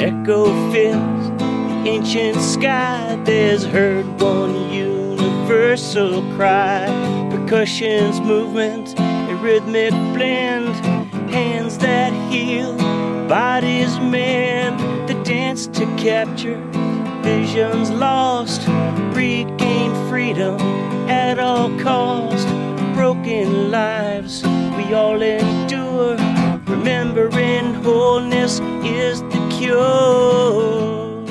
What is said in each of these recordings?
Echo fills the ancient sky. There's heard one universal cry. Percussion's movement, a rhythmic blend. Hands that heal, bodies mend. The dance to capture visions lost. Regain freedom at all cost. Broken lives we all endure. Remembering wholeness is the cure.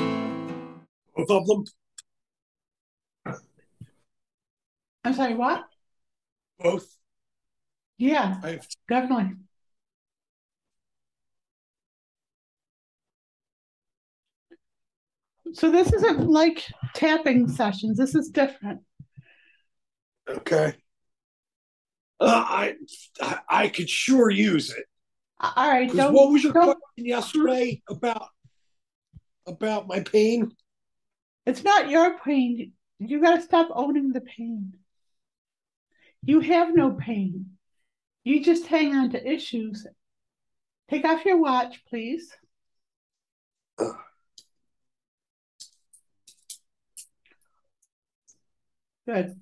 Both of them? I'm sorry, what? Both? Yeah, I have definitely. So this isn't like tapping sessions. This is different. okay. Uh, I, I I could sure use it. All right, don't. what was your question yesterday about about my pain? It's not your pain. You got to stop owning the pain. You have no pain. You just hang on to issues. Take off your watch, please. Good.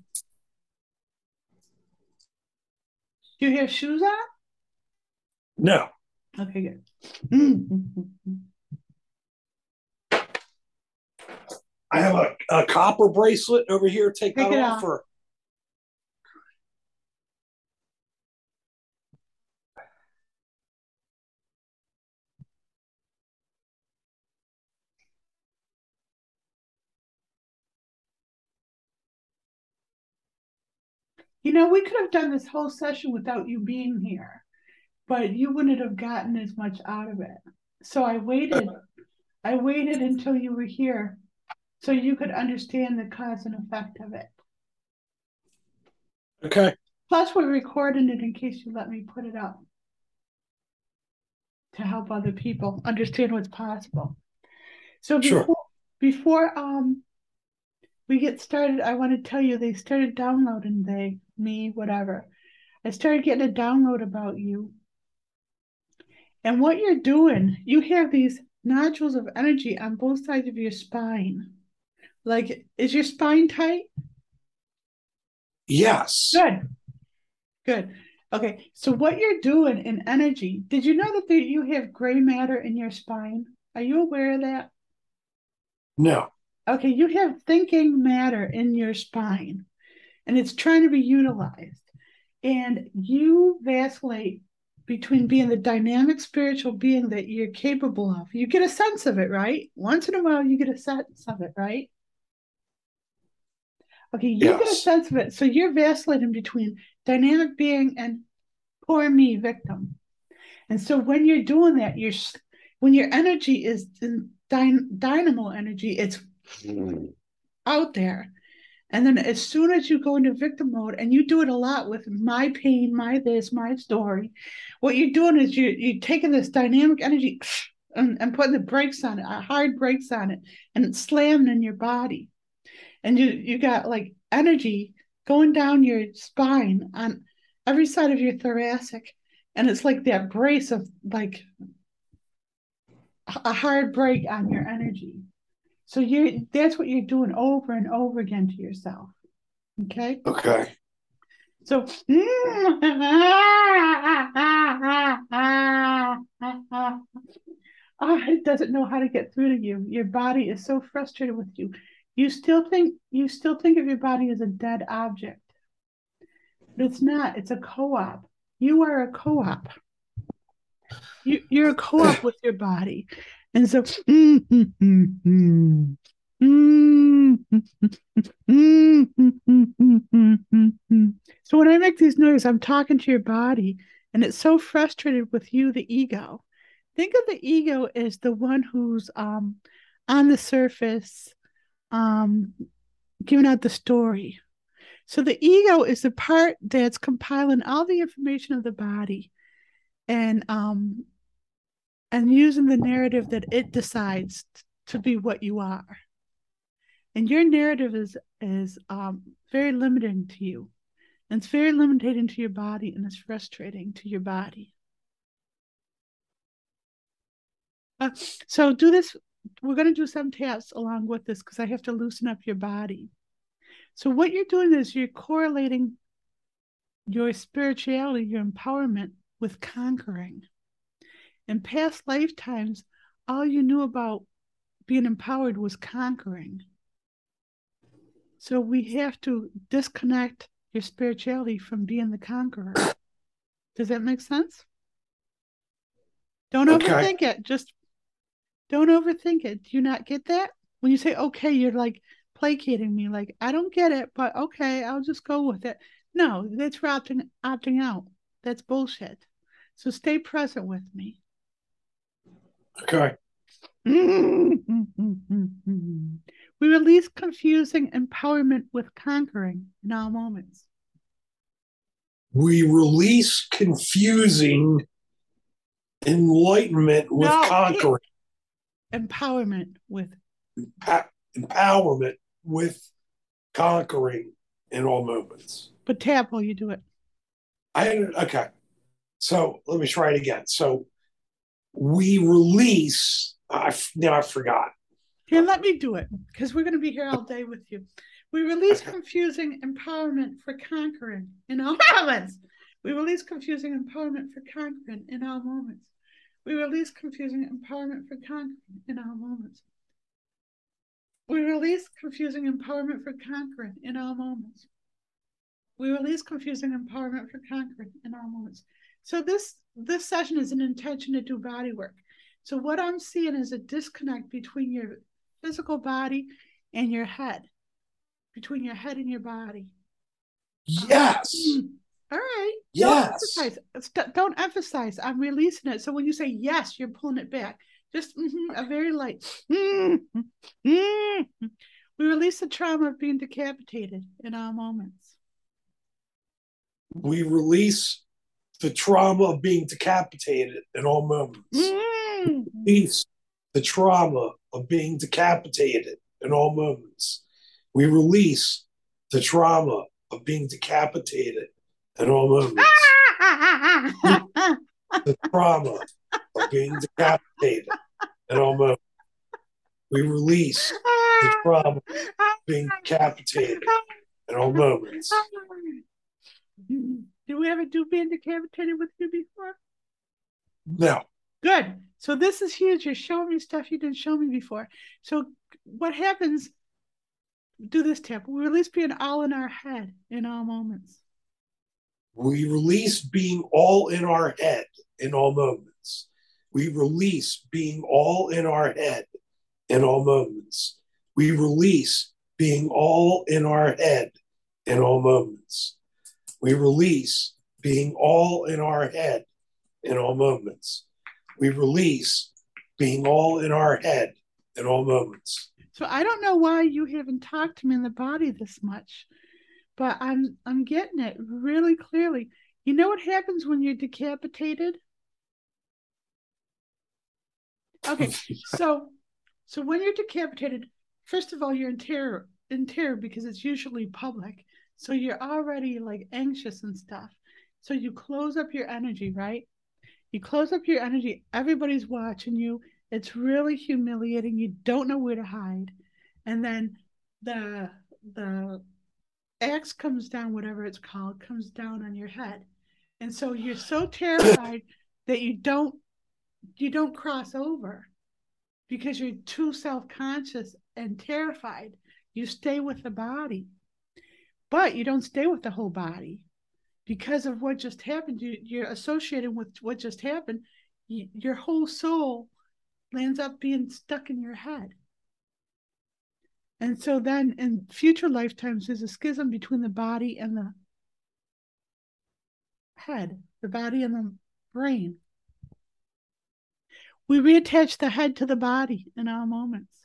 Do you have shoes on? No. Okay, good. I have a, a copper bracelet over here. Take, Take that off off. for You know, we could have done this whole session without you being here, but you wouldn't have gotten as much out of it. So I waited. I waited until you were here so you could understand the cause and effect of it. Okay. Plus, we're recording it in case you let me put it up to help other people understand what's possible. So Sure. before before um we get started, I want to tell you they started downloading they me whatever. I started getting a download about you. And what you're doing, you have these nodules of energy on both sides of your spine. Like, is your spine tight? Yes. Good. Good. Okay. So what you're doing in energy, did you know that you have gray matter in your spine? Are you aware of that? No. Okay, you have thinking matter in your spine and it's trying to be utilized. And you vacillate between being the dynamic spiritual being that you're capable of. You get a sense of it, right? Once in a while, you get a sense of it, right? Okay, you get a sense of it. So you're vacillating between dynamic being and poor me victim. And so when you're doing that, you're when your energy is in dyn- dynamo energy, it's mm. out there. And then as soon as you go into victim mode, and you do it a lot with my pain, my this, my story, what you're doing is you you're taking this dynamic energy and, and putting the brakes on it, uh, hard brakes on it, and it's slamming in your body. And you you got like energy going down your spine on every side of your thoracic. And it's like that brace of like a hard break on your energy. So you're that's what you're doing over and over again to yourself. Okay. Okay. So oh, it doesn't know how to get through to you. Your body is so frustrated with you. You still think you still think of your body as a dead object. But it's not, it's a co-op. You are a co-op. You, you're a co-op with your body. And so so when I make these noises, I'm talking to your body, and it's so frustrated with you, the ego. Think of the ego as the one who's um on the surface, um, giving out the story. So the ego is the part that's compiling all the information of the body and um and using the narrative that it decides to be what you are. And your narrative is is um very limiting to you. And it's very limiting to your body and it's frustrating to your body. Uh, so do this. We're going to do some tests along with this because I have to loosen up your body. So what you're doing is you're correlating your spirituality, your empowerment with conquering. In past lifetimes, all you knew about being empowered was conquering. So we have to disconnect your spirituality from being the conqueror. Does that make sense? Don't Okay. overthink it. Just don't overthink it. Do you not get that? When you say okay, you're like placating me, like I don't get it, but okay, I'll just go with it. No, that's for opting opting out. That's bullshit. So stay present with me. Okay. we release confusing empowerment with conquering in all moments. We release confusing enlightenment with No, conquering Empowerment with empowerment with conquering in all moments. but tap while you do it. I okay. So let me try it again. So we release. I now I forgot. Here, let me do it because we're going to be here all day with you. We release confusing empowerment for conquering in all moments. We release confusing empowerment for conquering in all moments. We release confusing empowerment for conquering in all moments. We release confusing empowerment for conquering in all moments. We release confusing empowerment for conquering in all moments. So this this session is an intention to do body work. So what I'm seeing is a disconnect between your physical body and your head, between your head and your body. Yes. Mm. All right. Yes. Don't emphasize. Don't emphasize. I'm releasing it. So when you say yes, you're pulling it back. Just mhm, a very light. mm, mm. We release the trauma of being decapitated in all moments. We release the trauma of being decapitated in all moments. Mm. Release the trauma of being decapitated in all moments. We release the trauma of being decapitated in all moments. the trauma of being decapitated in all moments. We release the trauma of being decapitated in all moments. Did we ever do being decapitated with you before? No. Good. So this is huge. You're showing me stuff you didn't show me before. So what happens? Do this tip. We release being all in our head in all moments. We release being all in our head in all moments. We release being all in our head in all moments. We release being all in our head in all moments. We release being all in our head in all moments. We release being all in our head in all moments. So I don't know why you haven't talked to me in the body this much, but I'm I'm getting it really clearly. You know what happens when you're decapitated? Okay, so so when you're decapitated, first of all, you're in terror in terror because it's usually public. So you're already like anxious and stuff. So you close up your energy, right? You close up your energy, everybody's watching you. It's really humiliating. You don't know where to hide. And then the the axe comes down, whatever it's called, comes down on your head. And so you're so terrified that you don't you don't cross over because you're too self-conscious and terrified. You stay with the body. But you don't stay with the whole body because of what just happened. You, you're associated with what just happened. You, your whole soul lands up being stuck in your head. And so then in future lifetimes, there's a schism between the body and the head, the body and the brain. We reattach the head to the body in all moments.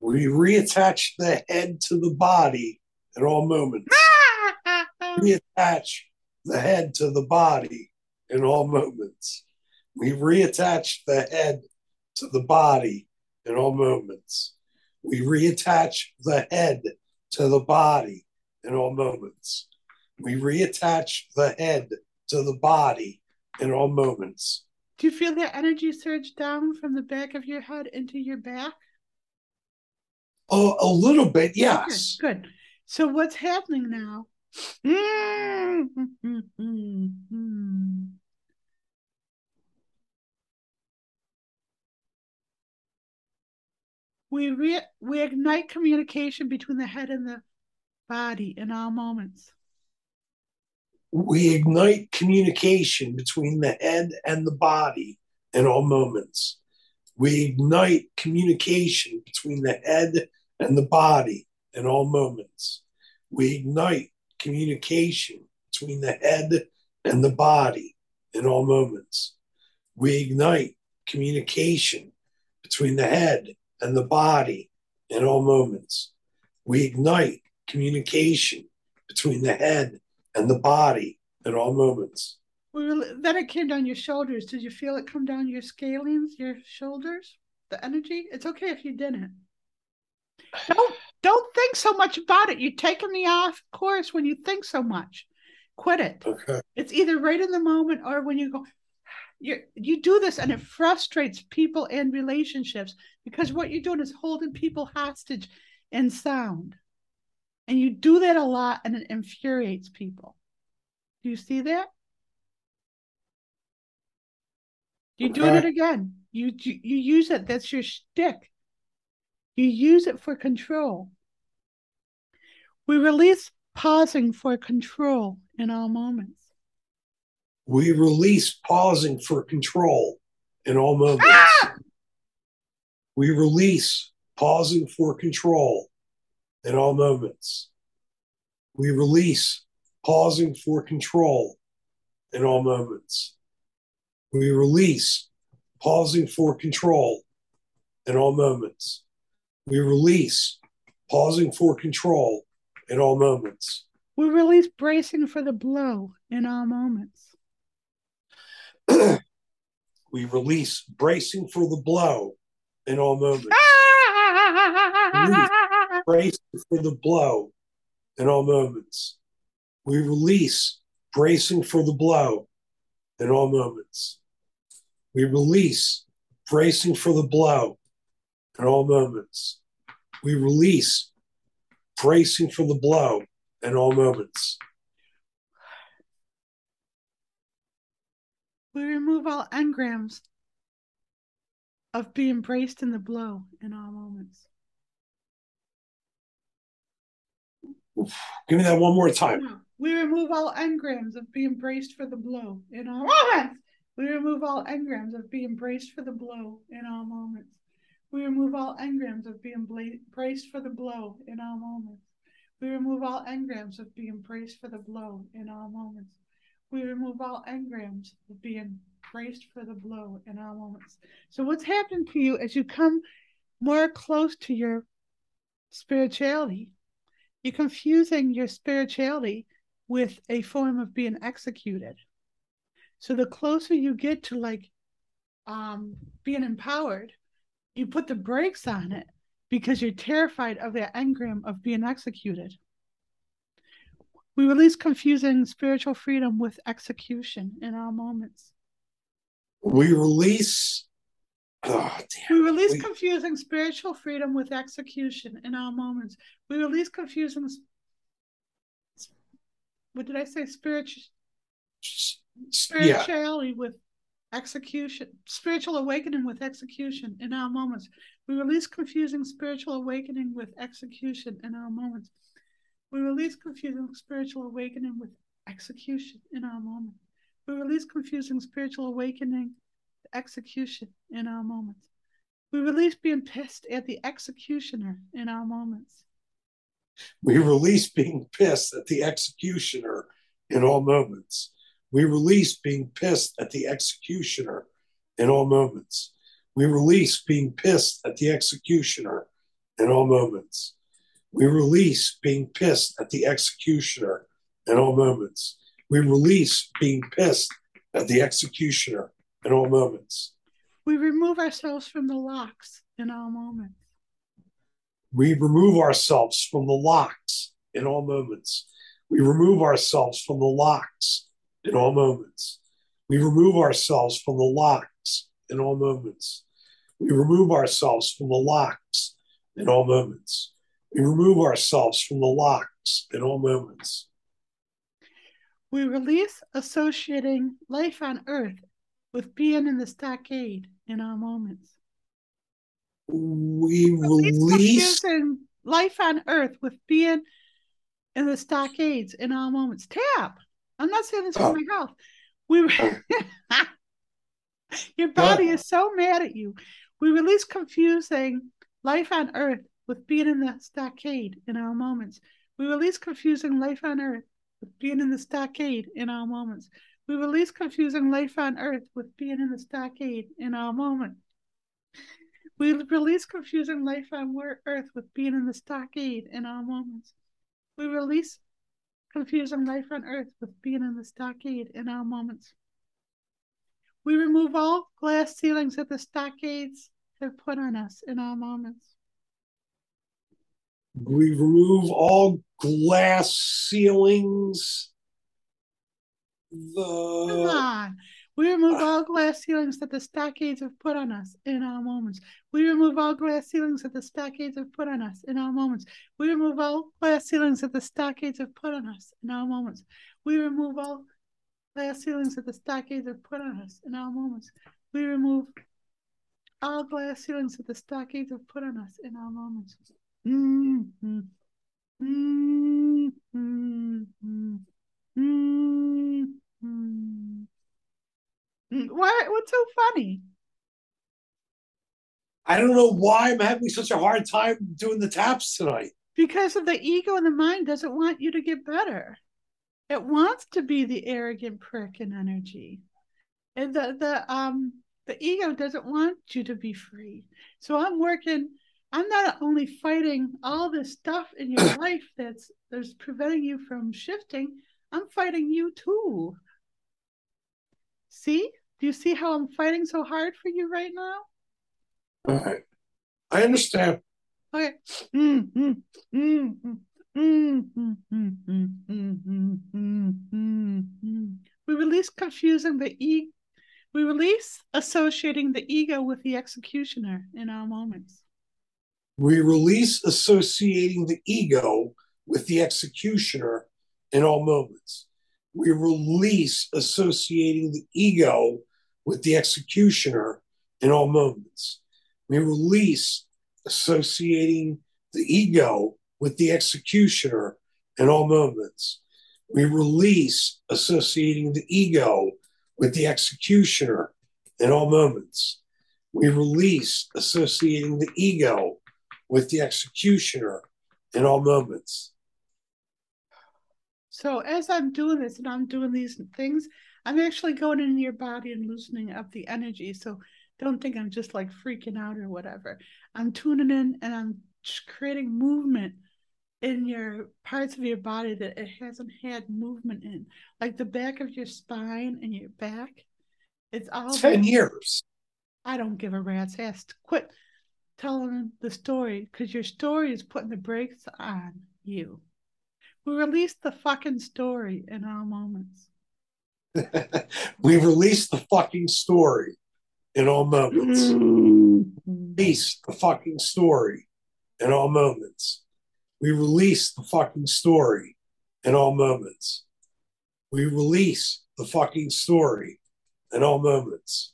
We reattach the head to the body at all moments. reattach the head to the body in all moments. We reattach the head to the body in all moments. We reattach the head to the body in all moments. We reattach the head to the body in all moments. Do you feel that energy surge down from the back of your head into your back? Oh, a little bit, yes. Good. good. So what's happening now? We re- we ignite communication between the head and the body in all moments. We ignite communication between the head and the body in all moments. We ignite communication between the head and the body in all moments. We ignite communication between the head and the body in all moments. We ignite communication between the head and the body in all moments. We ignite communication between the head and the body in all moments. Well, then it came down your shoulders. Did you feel it come down your scalenes, your shoulders, the energy? It's okay if you didn't. Don't don't think so much about it. You're taking me off course when you think so much. Quit it. Okay. It's either right in the moment or when you go, you you do this and it frustrates people and relationships because what you're doing is holding people hostage in sound and you do that a lot and it infuriates people do you see that you're okay. doing it again you, you you use it that's your shtick you use it for control we release pausing for control in all moments we release pausing for control in all moments. Ah! We release pausing for control in all moments. We release pausing for control in all moments. We release pausing for control in all moments. We release pausing for control in all moments. We release bracing for the blow in all moments. we release bracing for the blow in all moments. bracing for the blow in all moments. We release bracing for the blow in all moments. We release bracing for the blow in all moments. We release bracing for the blow in all moments. We remove all engrams of being braced in the blow in all moments. Give me that one more time. We remove all engrams of being braced for the blow in all moments. We remove all engrams of being braced for the blow in all moments. We remove all engrams of being bla- braced for the blow in all moments. We remove all engrams of being braced for the blow in all moments. We remove all engrams of being braced for the blow in all moments. So, what's happened to you as you come more close to your spirituality? You're confusing your spirituality with a form of being executed. So, the closer you get to like um, being empowered, you put the brakes on it because you're terrified of that engram of being executed. We release confusing spiritual freedom with execution in all moments. We release. Oh, damn. We release we... confusing spiritual freedom with execution in all moments. We release confusing. What did I say? Spiritual. Spirituality yeah. with execution, spiritual awakening with execution in our moments. We release confusing spiritual awakening with execution in our moments. We release confusing spiritual awakening with execution in our moment. We release confusing spiritual awakening, execution in our moments. We release being pissed at the executioner in our moments. We release being pissed at the executioner in all moments. We release being pissed at the executioner in all moments. We release being pissed at the executioner in all moments. We release being pissed at the executioner in all moments. We release being pissed at the executioner in all moments. We remove ourselves from the locks in all moments. We remove ourselves from the locks in all moments. We remove ourselves from the locks in all moments. We remove ourselves from the locks in all moments. We remove ourselves from the locks in all moments. We remove ourselves from the locks in all moments. We release associating life on earth with being in the stockade in all moments. We release life on earth with being in the stockades in all moments. Tap. I'm not saying this for Oh. my health. We oh. your body is so mad at you. We release confusing life on earth with being in the stockade in our moments. We release confusing life on earth with being in the stockade in our moments. We release confusing life on earth with being in the stockade in our moments. We release confusing life on earth with being in the stockade in all moments. We release confusing life on earth with being in the stockade in all moments. We remove all glass ceilings that the stockades have put on us in all moments. we remove all glass ceilings. Come on. We remove all glass ceilings that the stockades have put on us in all moments. We remove all glass ceilings that the stockades have put on us in all moments. We remove all glass ceilings that the stockades have put on us in all moments. We remove all glass ceilings that the stockades have put on us in all moments. We remove all glass ceilings that the stockades have put on us in all moments. Mm-hmm. Mm-hmm. Mm-hmm. Mm-hmm. So funny? I don't know why I'm having such a hard time doing the taps tonight. Because of the ego and the mind doesn't want you to get better. It wants to be the arrogant prick in energy. And the the um the ego doesn't want you to be free. So I'm working, I'm not only fighting all this stuff in your life that's that's preventing you from shifting, I'm fighting you too. See? Do you see how I'm fighting so hard for you right now? All right. I understand. Okay. Mm-hmm. Mm-hmm. Mm-hmm. Mm-hmm. Mm-hmm. Mm-hmm. We release confusing the e. We release associating the ego with the executioner in all moments. We release associating the ego with the executioner in all moments. We release associating the ego with the executioner in all moments. We release associating the ego with the executioner in all moments. We release associating the ego with the executioner in all moments. We release associating the ego with the executioner in all moments. So as I'm doing this and I'm doing these things, I'm actually going into your body and loosening up the energy. So don't think I'm just like freaking out or whatever. I'm tuning in and I'm creating movement in your parts of your body that it hasn't had movement in, like the back of your spine and your back. It's all 10 years. I don't give a rat's ass. Quit telling the story because your story is putting the brakes on you. We release the fucking story in all moments. we release the fucking story in all moments. Mm. Release the fucking story in all moments. We release the fucking story in all moments. We release the fucking story in all moments.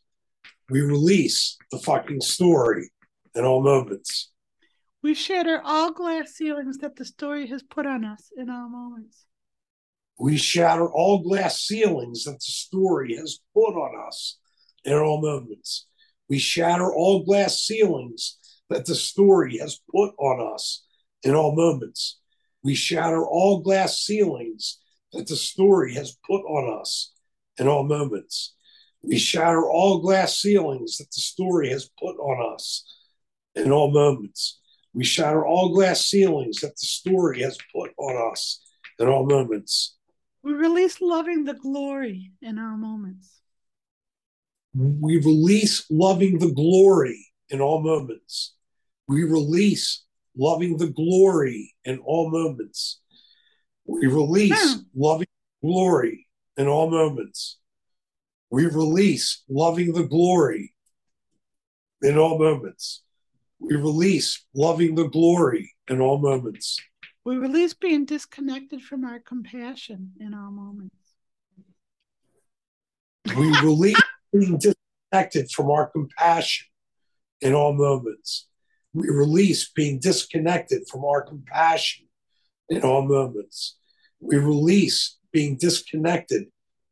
We release the fucking story in all moments. We shatter all glass ceilings that the story has put on us in all moments. We shatter all glass ceilings that the story has put on us in all moments. We shatter all glass ceilings that the story has put on us in all moments. We shatter all glass ceilings that the story has put on us in all moments. We shatter all glass ceilings that the story has put on us in all moments. We shatter all glass ceilings that the story has put on us in all moments. We release loving the glory in all moments. We release loving the glory in all moments. We release loving the glory in all moments. We release Hmm. loving glory in all moments. We release loving the glory in all moments. We release loving the glory in all moments. We release being disconnected from our compassion in all moments. We release being disconnected from our compassion in all moments. We release being disconnected from our compassion in all moments. We release being disconnected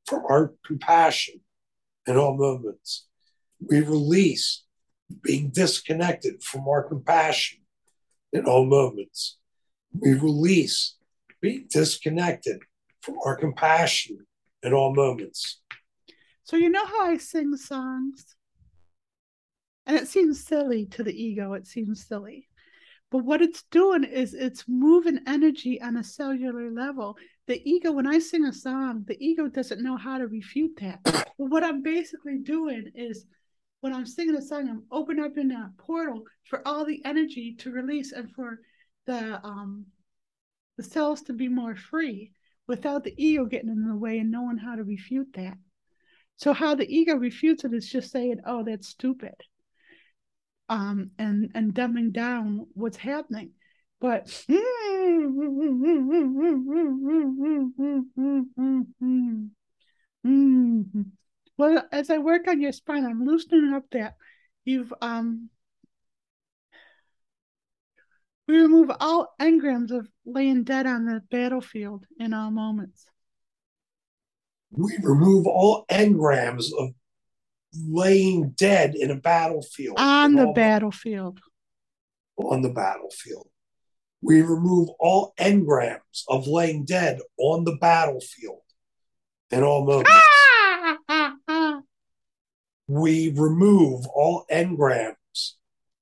from our compassion in all moments. We release being disconnected from our compassion in all moments. We release being disconnected from our compassion in all moments. So, you know how I sing songs? And it seems silly to the ego, it seems silly. But what it's doing is it's moving energy on a cellular level. The ego, when I sing a song, the ego doesn't know how to refute that. But what I'm basically doing is when I'm singing a song, I'm opening up in a portal for all the energy to release and for the um the cells to be more free without the ego getting in the way and knowing how to refute that. So how the ego refutes it is just saying, "Oh, that's stupid." um, and and dumbing down what's happening. But well, as I work on your spine, I'm loosening up that you've um we remove all engrams of laying dead on the battlefield in all moments. We remove all engrams of laying dead in a battlefield. On the battlefield. On the battlefield. We remove all engrams of laying dead on the battlefield in all moments. Ah! we remove all engrams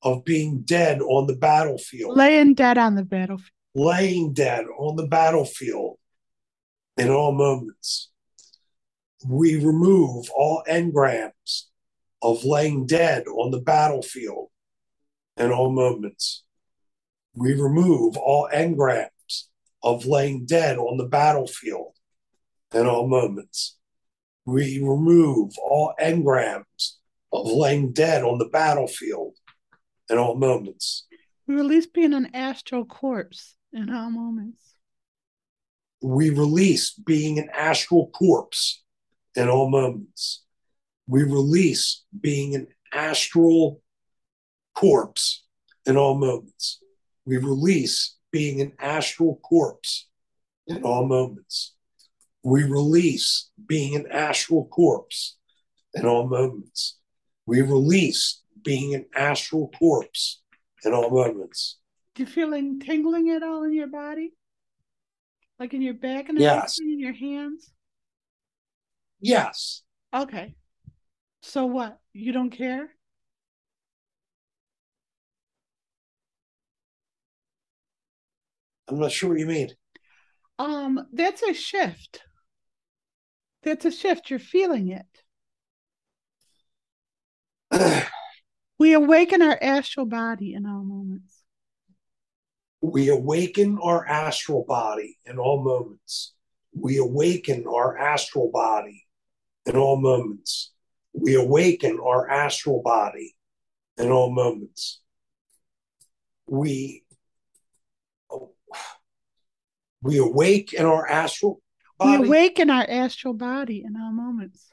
of being dead on the battlefield. Laying dead on the battlefield. Laying dead on the battlefield in all moments we remove all engrams of laying dead on the battlefield in all moments. We remove all engrams of laying dead on the battlefield in all moments. We remove all engrams of laying dead on the battlefield in all moments. We release being an astral corpse in all moments. We release being an astral corpse in all moments. We release being an astral corpse in all moments. We release being an astral corpse in all moments. We release being an astral corpse in all moments. We release being an astral corpse in all moments. Do you feeling tingling at all in your body? Like in your back and yes. in your hands? Yes. Okay. So what? You don't care? I'm not sure what you mean. Um, that's a shift. That's a shift. You're feeling it. we awaken our astral body in all moments. We awaken our astral body in all moments. We awaken our astral body in all moments. We awaken our astral body in all moments. We we awake in our astral body. We awaken our astral body in all moments.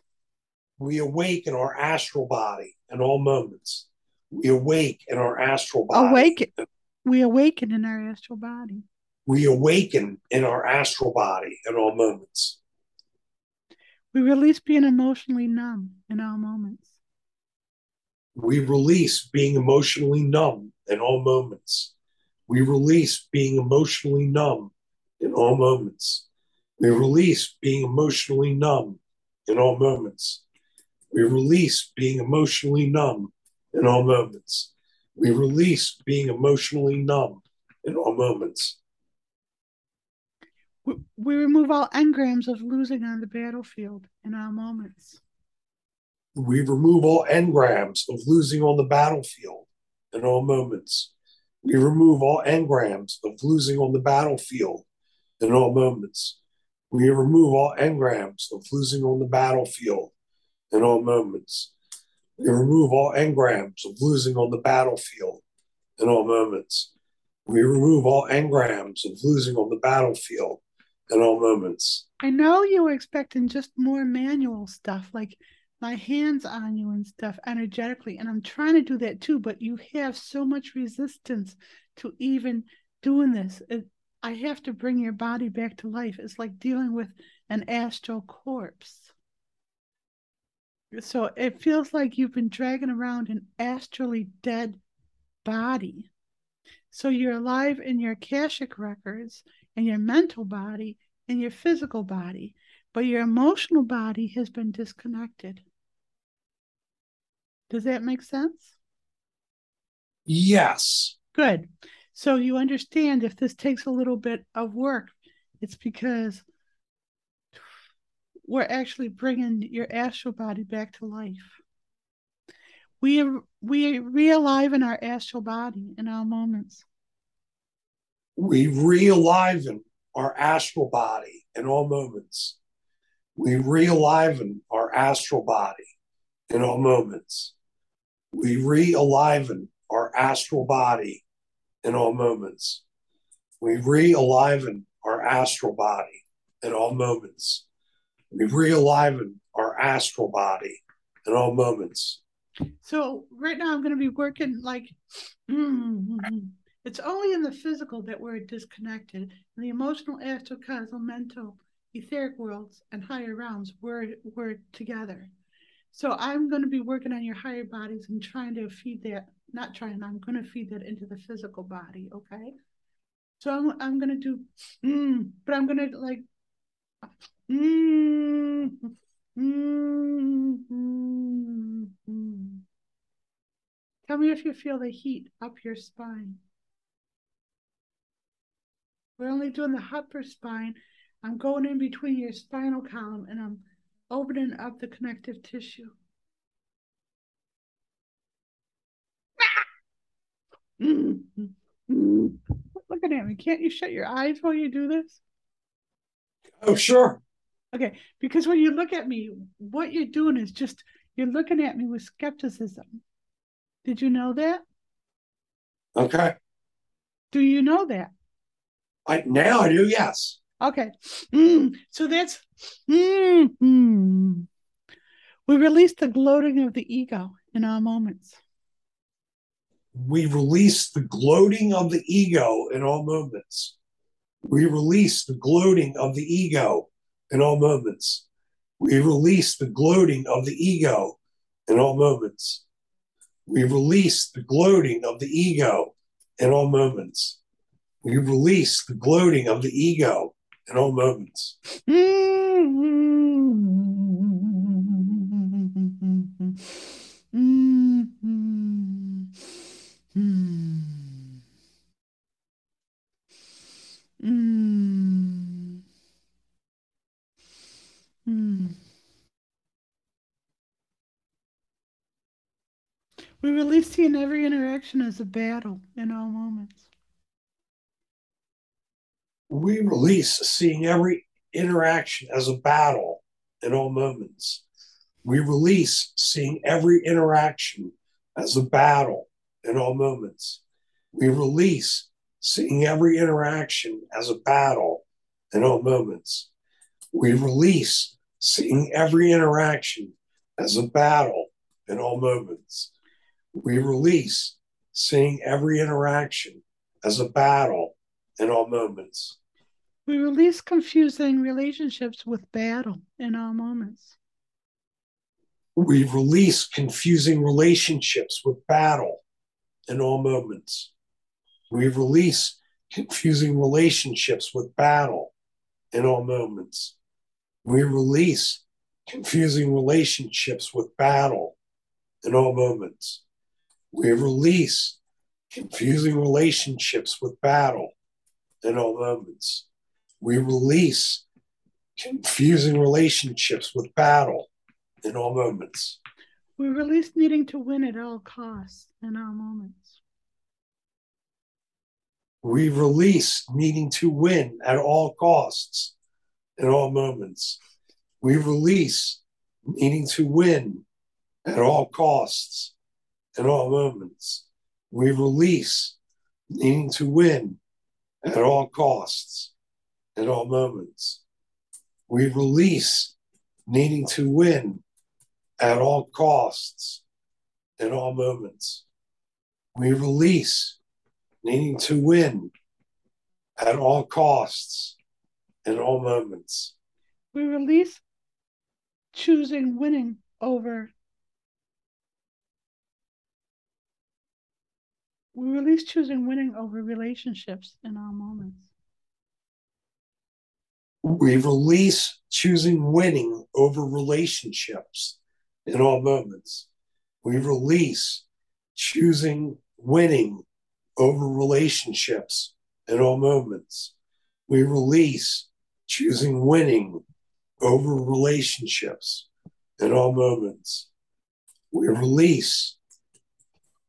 We awake in our astral body in all moments. We awake in our astral body. Awaken. We awaken in our astral body. We awaken in our astral body in all moments. We release being emotionally numb in all moments. We release being emotionally numb in all moments. We release being emotionally numb in all moments. We release being emotionally numb in all moments. We release being emotionally numb in all moments. We release being emotionally numb in all moments. We remove all engrams of losing on the battlefield in our moments. We remove all engrams of losing on the battlefield in all moments. We remove all engrams of losing on the battlefield in all moments. We remove all engrams of losing on the battlefield in all moments. We remove all engrams of losing on the battlefield in all moments. We remove all engrams of losing on the battlefield in all moments. I know you were expecting just more manual stuff, like my hands on you and stuff energetically. And I'm trying to do that too, but you have so much resistance to even doing this. It, I have to bring your body back to life. It's like dealing with an astral corpse. So it feels like you've been dragging around an astrally dead body. So you're alive in your Akashic records and your mental body and your physical body, but your emotional body has been disconnected. Does that make sense? Yes. Good. So you understand if this takes a little bit of work, it's because we're actually bringing your astral body back to life. We we realign our astral body in our moments. We realign our astral body in all moments. We realign our astral body in all moments. We realign our astral body in all moments. We realign our astral body in all moments. We realign our astral body in all moments. So right now I'm going to be working like mm-hmm. it's only in the physical that we're disconnected. In the emotional, astral, causal, mental, etheric worlds, and higher realms, we're we're together. So I'm going to be working on your higher bodies and trying to feed that. Not trying. I'm going to feed that into the physical body. Okay. So I'm I'm going to do, mm, but I'm going to like Mm, mm, mm, Tell me if you feel the heat up your spine. We're only doing the upper spine. I'm going in between your spinal column and I'm opening up the connective tissue. Looking at me. Can't you shut your eyes while you do this? Oh, sure. Okay, because when you look at me, what you're doing is just you're looking at me with skepticism. Did you know that? Okay. Do you know that? I now I do, yes. Okay. Mm, so that's mm, mm. we release the gloating of the ego in our moments. We release the gloating of the ego in all moments. We release the gloating of the ego in all moments. We release the gloating of the ego in all moments. We release the gloating of the ego in all moments. We release the gloating of the ego in all moments. Mm-hmm. We release seeing every interaction as a battle in all moments. We release seeing every interaction as a battle in all moments. We release seeing every interaction as a battle in all moments. We release seeing every interaction as a battle in all moments. We release seeing every interaction as a battle in all moments we release seeing every interaction as a battle in all moments. We release confusing relationships with battle in all moments. We release confusing relationships with battle in all moments. We release confusing relationships with battle in all moments. We release confusing relationships with battle in all moments. We release confusing relationships with battle in all moments. We release confusing relationships with battle in all moments. We release needing to win at all costs in all moments. We release needing to win at all costs in all moments. We release needing to win at all costs, in all moments. We release needing to win at all costs, at all moments. We release needing to win at all costs, at all moments. We release needing to win at all costs, in all moments. We release choosing winning over. We release choosing winning over relationships in all moments. We release choosing winning over relationships in all moments. We release choosing winning over relationships in all moments. We release choosing winning over relationships in all moments. We release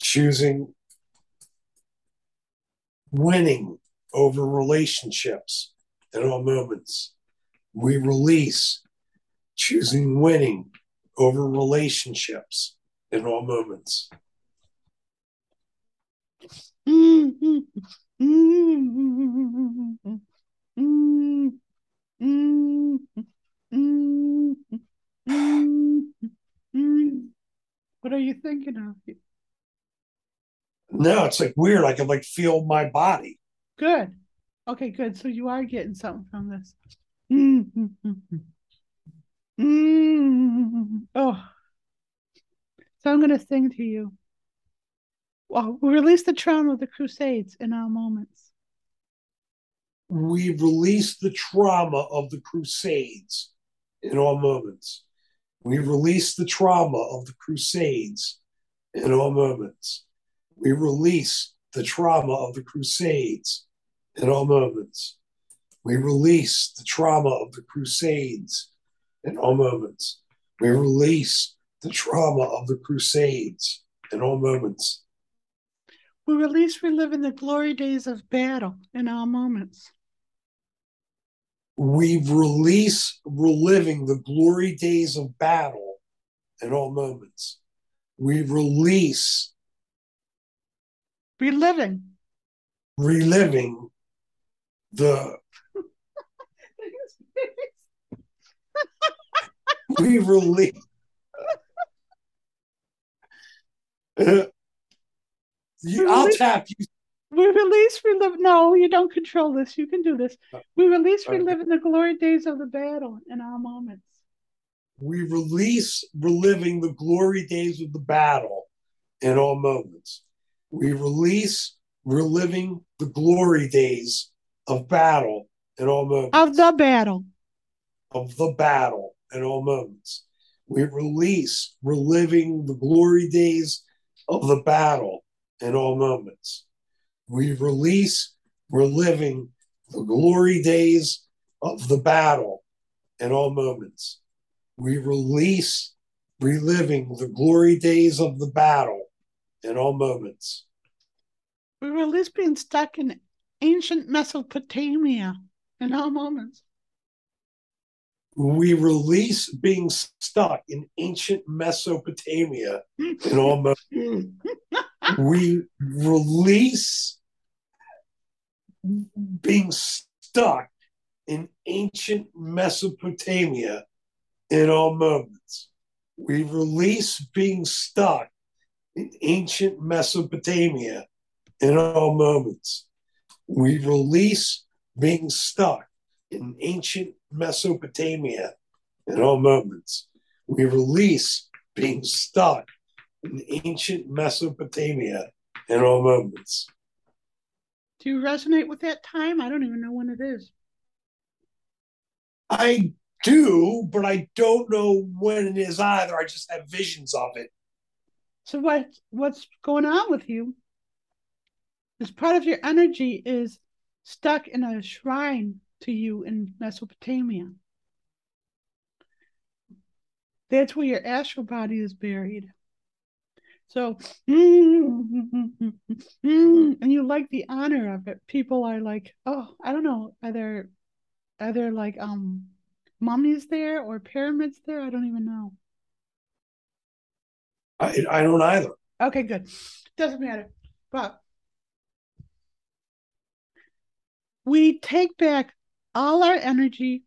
choosing winning over relationships in all moments. We release choosing winning over relationships in all moments. Mm-hmm. Mm-hmm. Mm-hmm. What are you thinking of? No, it's like weird. I can like feel my body. Good. Okay, good. So you are getting something from this. Mm-hmm. Mm-hmm. Oh. So I'm going to sing to you. Well, we release the trauma of the Crusades in our moments. We release the trauma of the Crusades in all moments. We release the trauma of the Crusades in all moments. We release the trauma of the Crusades in all moments. We release the trauma of the Crusades in all moments. We release the trauma of the Crusades in all moments. We release reliving the glory days of battle in all moments. We release reliving the glory days of battle in all moments. We release reliving reliving the we release uh, you, I'll tap you. We release, relive. No, you don't control this. You can do this. We release, relive in the glory days of the battle in our moments. We release, reliving the glory days of the battle in all moments. We release, reliving the glory days of battle in all moments. Of the battle. Of the battle in all moments. We release, reliving the glory days of the battle in all moments. We release, reliving the glory days of the battle in all moments. We release, reliving the glory days of the battle in all moments. We release being stuck in ancient Mesopotamia in all moments. We release being stuck in ancient Mesopotamia in all moments. we release being stuck in ancient Mesopotamia in all moments. We release being stuck ancient Mesopotamia in all moments. We release being stuck in ancient Mesopotamia in all moments. We release being stuck in ancient Mesopotamia in all moments. Do you resonate with that time? I don't even know when it is. I do, but I don't know when it is either. I just have visions of it. So what what's going on with you? Is part of your energy is stuck in a shrine to you in Mesopotamia. That's where your astral body is buried. So, and you like the honor of it. People are like, oh, I don't know, are there, are there like um mummies there or pyramids there? I don't even know. I, I don't either. Okay, good. Doesn't matter. But we take back all our energy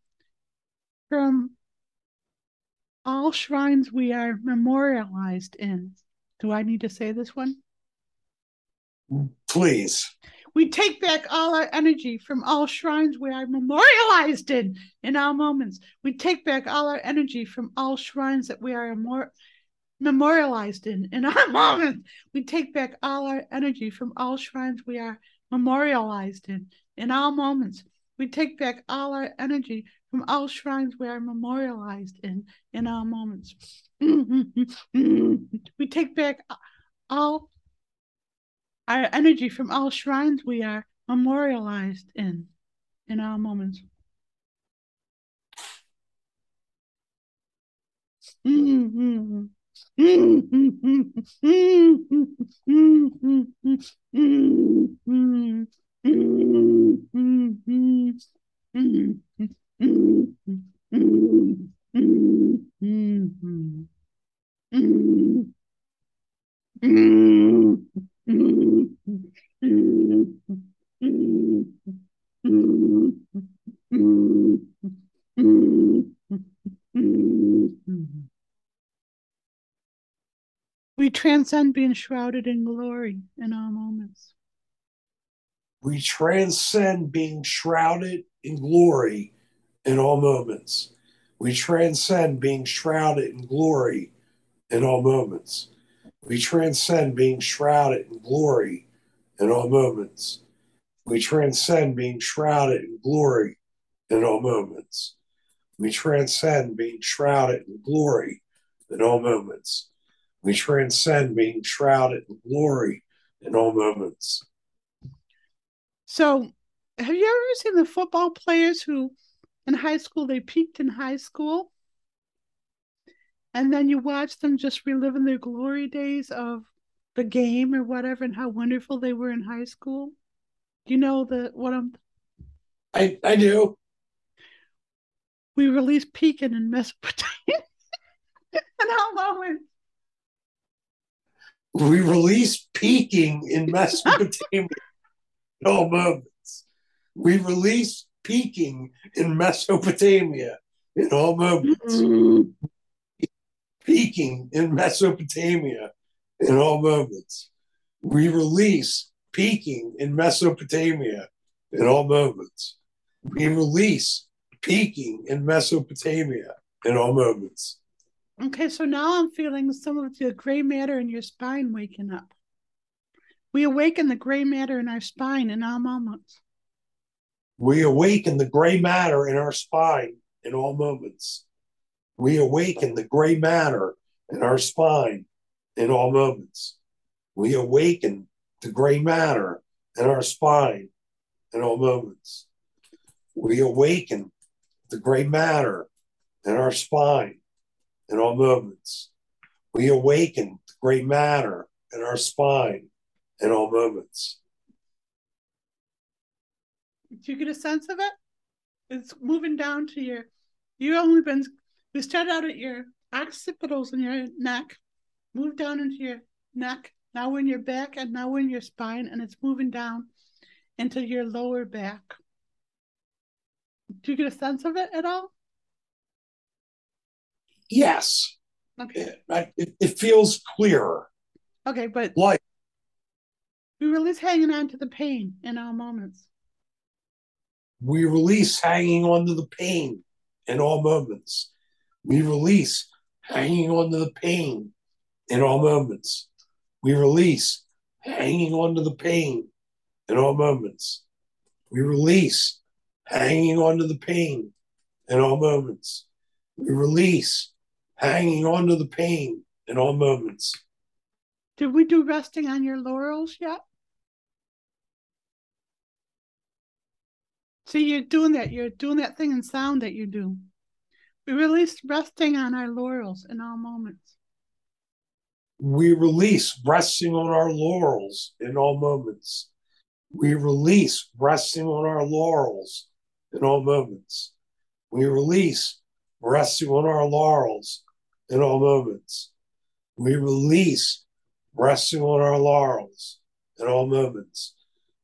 from all shrines we are memorialized in. Do I need to say this one? Please. We take back all our energy from all shrines we are memorialized in in all moments. We take back all our energy from all shrines that we are more memorialized in in our moments. We take back all our energy from all shrines we are memorialized in in all moments. We take back all our energy from all shrines we are memorialized in in all moments. we take back all our energy from all shrines we are memorialized in in our moments. Mm-hmm. We transcend being shrouded in glory in all moments. We transcend being shrouded in glory in all moments. We transcend being shrouded in glory in all moments. We transcend being shrouded in glory in all moments. We transcend being shrouded in glory in all moments. We transcend being shrouded in glory in all moments. We transcend being shrouded in glory in all moments. So, have you ever seen the football players who in high school they peaked in high school? And then you watch them just reliving their glory days of the game or whatever and how wonderful they were in high school. You know the what I'm I, I do. We released peaking in Mesopotamia. and how moment? We release peaking in Mesopotamia in all moments. We release peaking in Mesopotamia in all moments. Mm-hmm. Peaking in Mesopotamia in all moments. We release peaking in Mesopotamia in all moments. We release peaking in Mesopotamia in all moments. Okay, so now I'm feeling some of the gray matter in your spine waking up. We awaken the gray matter in our spine in all moments. We awaken the gray matter in our spine in all moments. We awaken the gray matter in our spine in all moments. We awaken the gray matter in our spine in all moments. We awaken the gray matter in our spine in all moments. We awaken the gray matter in our spine in all moments. Do you get a sense of it? It's moving down to your. You only been. We started out at your occipitals in your neck, move down into your neck. Now we're in your back, and now we're in your spine, and it's moving down into your lower back. Do you get a sense of it at all? Yes. Okay. It, it, it feels clearer. Okay, but like we release hanging on to the pain in all moments. We release hanging on to the pain in all moments. We release hanging on to the pain in all moments. We release hanging on to the pain in all moments. We release hanging on to the pain in all moments. We release hanging on to the pain in all moments. Did we do resting on your laurels yet? See, you're doing that. You're doing that thing in sound that you do. We release resting on our laurels in all moments. We release resting on our laurels in all moments. We release resting on our laurels in all moments. We release resting on our laurels in all moments. We release resting on our laurels in all moments.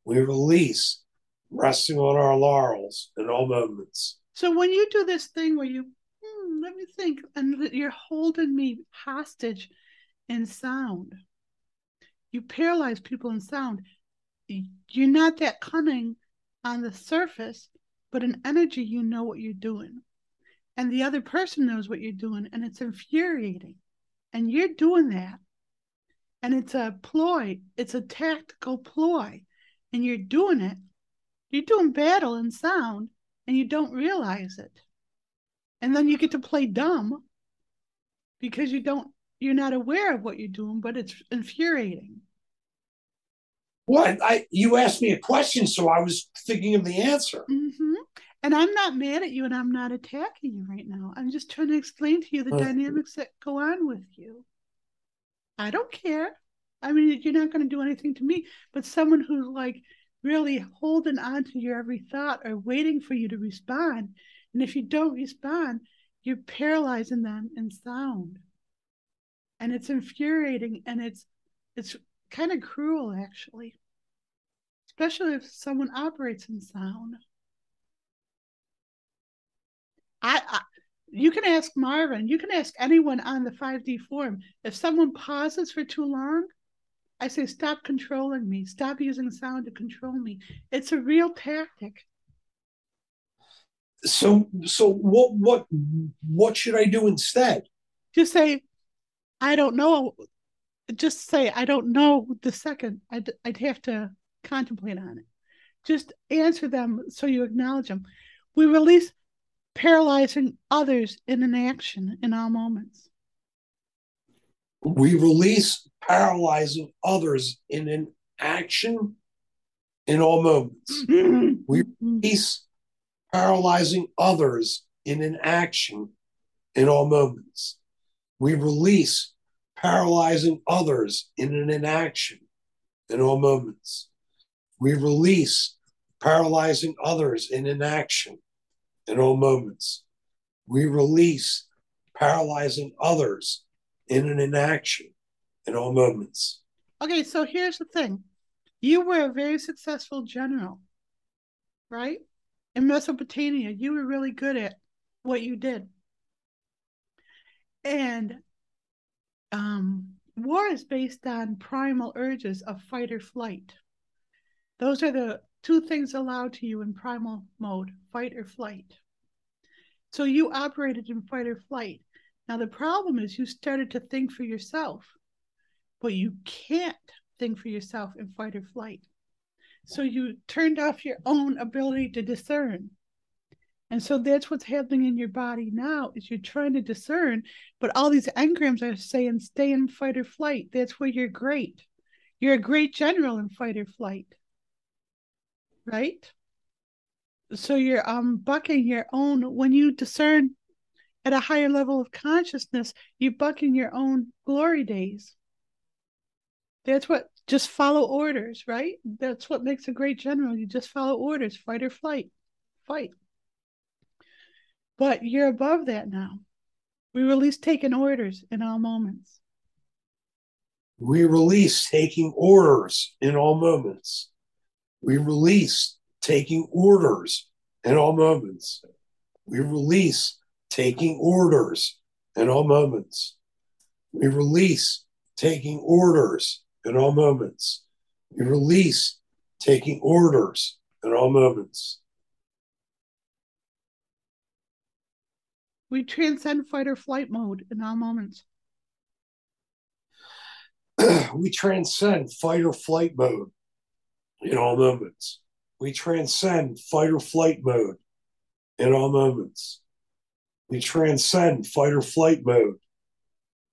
We release resting on our laurels in all moments. So when you do this thing where you, hmm, let me think, and you're holding me hostage in sound, you paralyze people in sound. You're not that cunning on the surface, but in energy, you know what you're doing. And the other person knows what you're doing, and it's infuriating. And you're doing that. And it's a ploy, it's a tactical ploy. And you're doing it. You're doing battle and sound, and you don't realize it. And then you get to play dumb because you don't you're not aware of what you're doing, but it's infuriating. What I you asked me a question, so I was thinking of the answer. Mm-hmm. And I'm not mad at you, and I'm not attacking you right now. I'm just trying to explain to you the dynamics that go on with you. I don't care. I mean, you're not going to do anything to me, but someone who's like really holding on to your every thought or waiting for you to respond. And if you don't respond, you're paralyzing them in sound and it's infuriating and it's it's kind of cruel actually especially if someone operates in sound I, I you can ask marvin you can ask anyone on the 5d forum if someone pauses for too long i say stop controlling me stop using sound to control me it's a real tactic so so what what what should i do instead just say I don't know. Just say, I don't know the second. I'd, I'd have to contemplate on it. Just answer them so you acknowledge them. We release paralyzing others in an action in all moments. We release paralyzing others in an action in all moments. we release paralyzing others in an action in all moments. We release paralyzing others in an inaction in all moments. We release paralyzing others in inaction in all moments. We release paralyzing others in an inaction in all moments. Okay, so here's the thing you were a very successful general, right? In Mesopotamia, you were really good at what you did. And um, war is based on primal urges of fight or flight. Those are the two things allowed to you in primal mode fight or flight. So you operated in fight or flight. Now, the problem is you started to think for yourself, but you can't think for yourself in fight or flight. So you turned off your own ability to discern. And so that's what's happening in your body now is you're trying to discern, but all these engrams are saying stay in fight or flight. That's where you're great. You're a great general in fight or flight. Right? So you're um bucking your own when you discern at a higher level of consciousness, you're bucking your own glory days. That's what just follow orders, right? That's what makes a great general. You just follow orders, fight or flight, fight. But you're above that now. We release taking orders in all moments. We release taking orders in all moments. We release taking orders in all moments. We release taking orders in all moments. We release taking orders in all moments. We release taking orders in all moments. We transcend fight or flight mode in all moments. we transcend fight or flight mode in all moments. We transcend fight or flight mode in all moments. We transcend fight or flight mode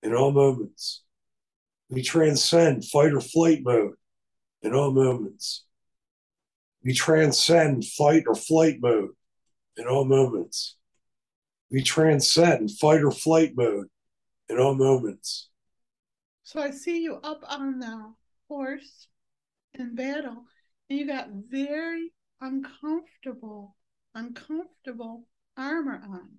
in all moments. We transcend fight or flight mode in all moments. We transcend fight or flight mode in all moments. We transcend fight or flight mode in all moments. So I see you up on the horse in battle, and you got very uncomfortable, uncomfortable armor on.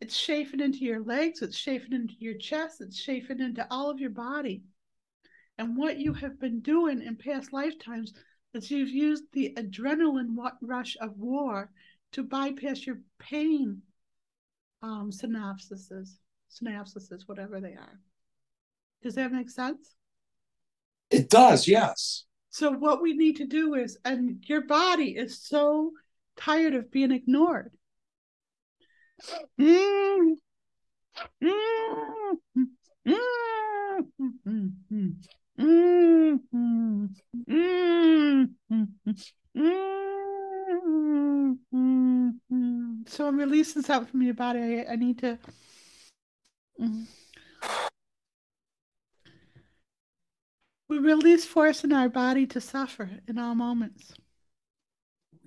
it's chafing into your legs, it's chafing into your chest, it's chafing into all of your body. And what you have been doing in past lifetimes is you've used the adrenaline rush of war to bypass your pain um, synapses, synapses, whatever they are. Does that make sense? It does, yes. So what we need to do is, and your body is so tired of being ignored. Mm. Mm. Mm. So I'm releasing something from your body. I, I need to. We release force in our body to suffer in all moments.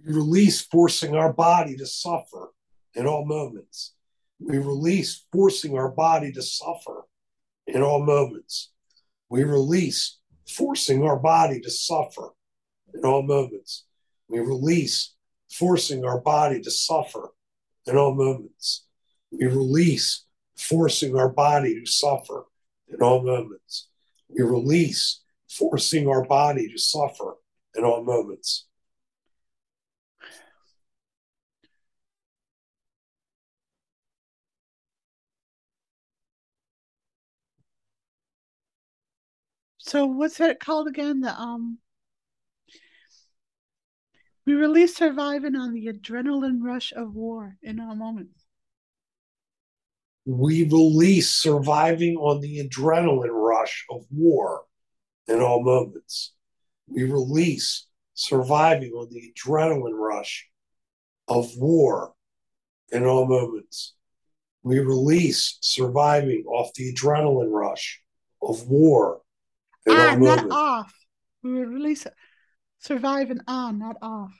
We release forcing our body to suffer in all moments. We release forcing our body to suffer in all moments. We release forcing our body to suffer in all moments. We release forcing our body to suffer in all moments. We release forcing our body to suffer in all moments. We release forcing our body to suffer in all moments. So what's that called again? The um we release surviving on the adrenaline rush of war in all moments. We release surviving on the adrenaline rush of war in all moments. We release surviving on the adrenaline rush of war in all moments. We release surviving off the adrenaline rush of war in ah, all not moments. off. We release surviving on, not off.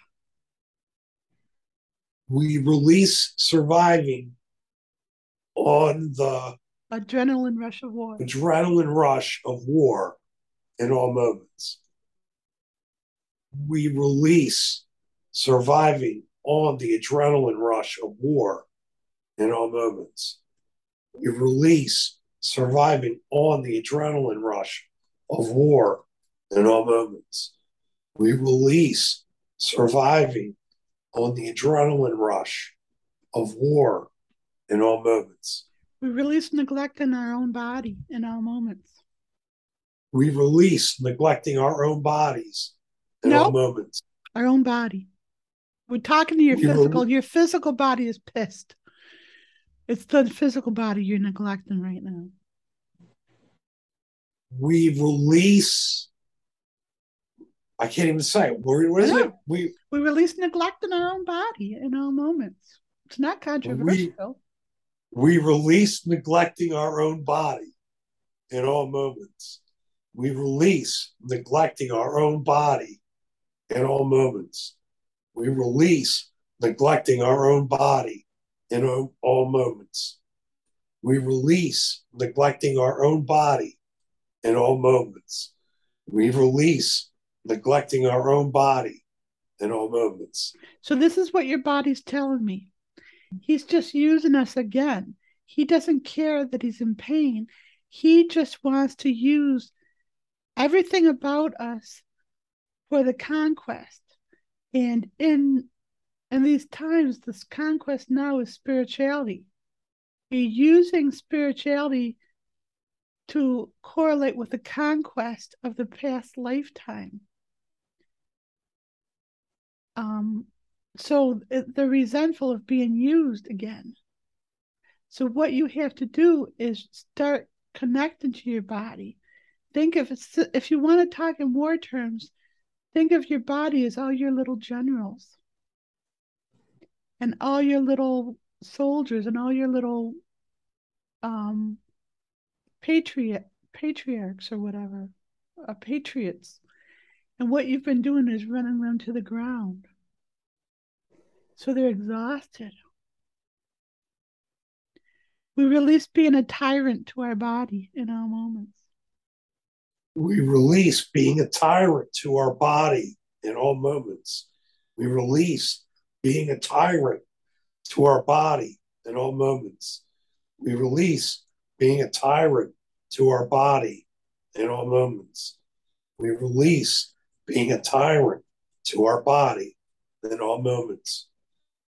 We release surviving on the adrenaline rush of war. Adrenaline rush of war in all moments. We release surviving on the adrenaline rush of war in all moments. We release surviving on the adrenaline rush of war in all moments. We release surviving on the adrenaline rush of war in all moments. We release neglect in our own body in all moments we release neglecting our own bodies in nope. all moments. Our own body. We're talking to your we physical. Your physical body is pissed. It's the physical body you're neglecting right now. We release. I can't even say it. What is it? We we release neglect in our own body in all moments. It's not controversial. We, we release neglecting our own body in all moments we release neglecting our own body in all moments. We release neglecting our own body in all moments. We release neglecting our own body in all moments. We release neglecting our own body in all moments. So, this is what your body's telling me. He's just using us again. He doesn't care that he's in pain. He just wants to use everything about us for the conquest. And in in these times, this conquest now is spirituality. You're using spirituality to correlate with the conquest of the past lifetime. Um, so they're resentful of being used again. So what you have to do is start connecting to your body think of if you want to talk in war terms, think of your body as all your little generals. And all your little soldiers and all your little um patriot patriarchs or whatever uh, patriots. And what you've been doing is running them to the ground. So they're exhausted. We release being a tyrant to our body in all moments we release being a tyrant to our body in all moments. We release being a tyrant to our body in all moments. We release being a tyrant to our body in all moments. We release being a tyrant to our body in all moments.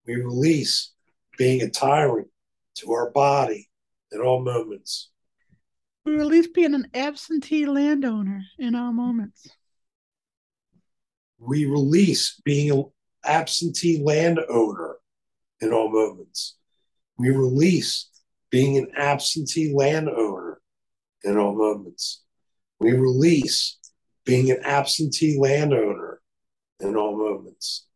We release being a tyrant to our body in all moments. We release being an absentee landowner in all moments. We release being an absentee landowner in all moments. We release being an absentee landowner in all moments. We release being an absentee landowner in all moments.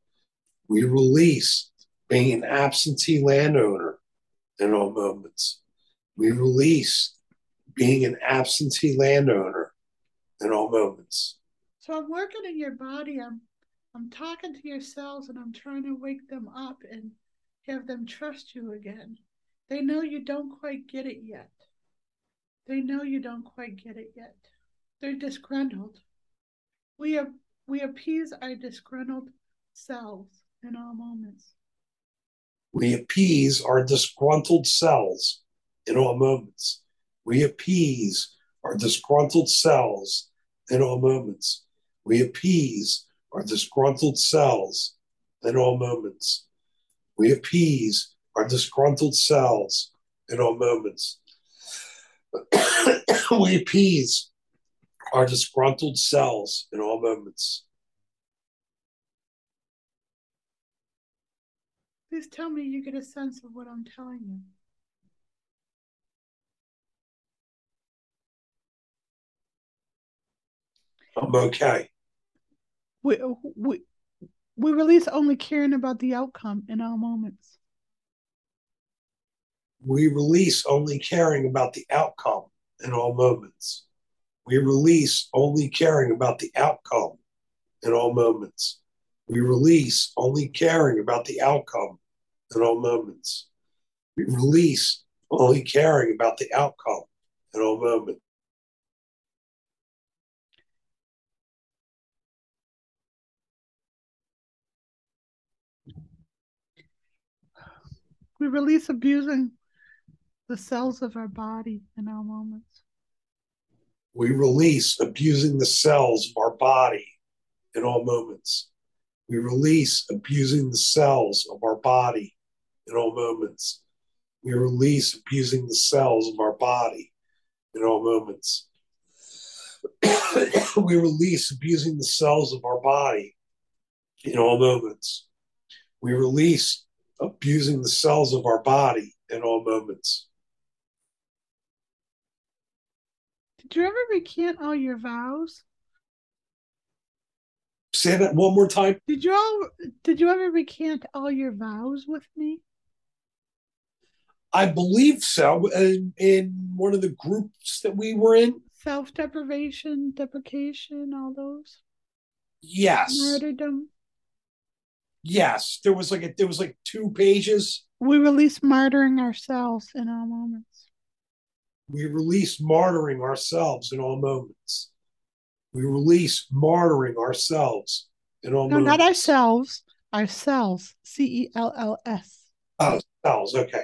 We release being an absentee landowner in all moments. We release being an absentee landowner in all moments. So I'm working in your body. I'm I'm talking to your cells and I'm trying to wake them up and have them trust you again. They know you don't quite get it yet. They know you don't quite get it yet. They're disgruntled. We have we appease our disgruntled selves in all moments. We appease our disgruntled selves in all moments. We appease our disgruntled selves in all moments. We appease our disgruntled selves in all moments. We appease our disgruntled selves in all moments. we appease our disgruntled selves in all moments. Please tell me you get a sense of what I'm telling you. I'm okay. We, we, we release only caring about the outcome in all moments. We release only caring about the outcome in all moments. We release only caring about the outcome in all moments. We release only caring about the outcome in all moments. We release only caring about the outcome in all moments. We release abusing the cells of our body in all moments. We release abusing the cells of our body in all moments. We release abusing the cells of our body in all moments. We release abusing the cells of our body in all moments. we release abusing the cells of our body in all moments. We release abusing the cells of our body in all moments. Did you ever recant all your vows? Say that one more time. Did you all did you ever recant all your vows with me? I believe so. In, in one of the groups that we were in. Self deprivation, deprecation, all those. Yes. Martyrdom. Yes, there was like a, there was like two pages. We release martyring ourselves in all moments. We release martyring ourselves in all moments. We release martyring ourselves in all moments. no, moments. not ourselves. Ourselves. C E L L S. Oh, cells. Okay.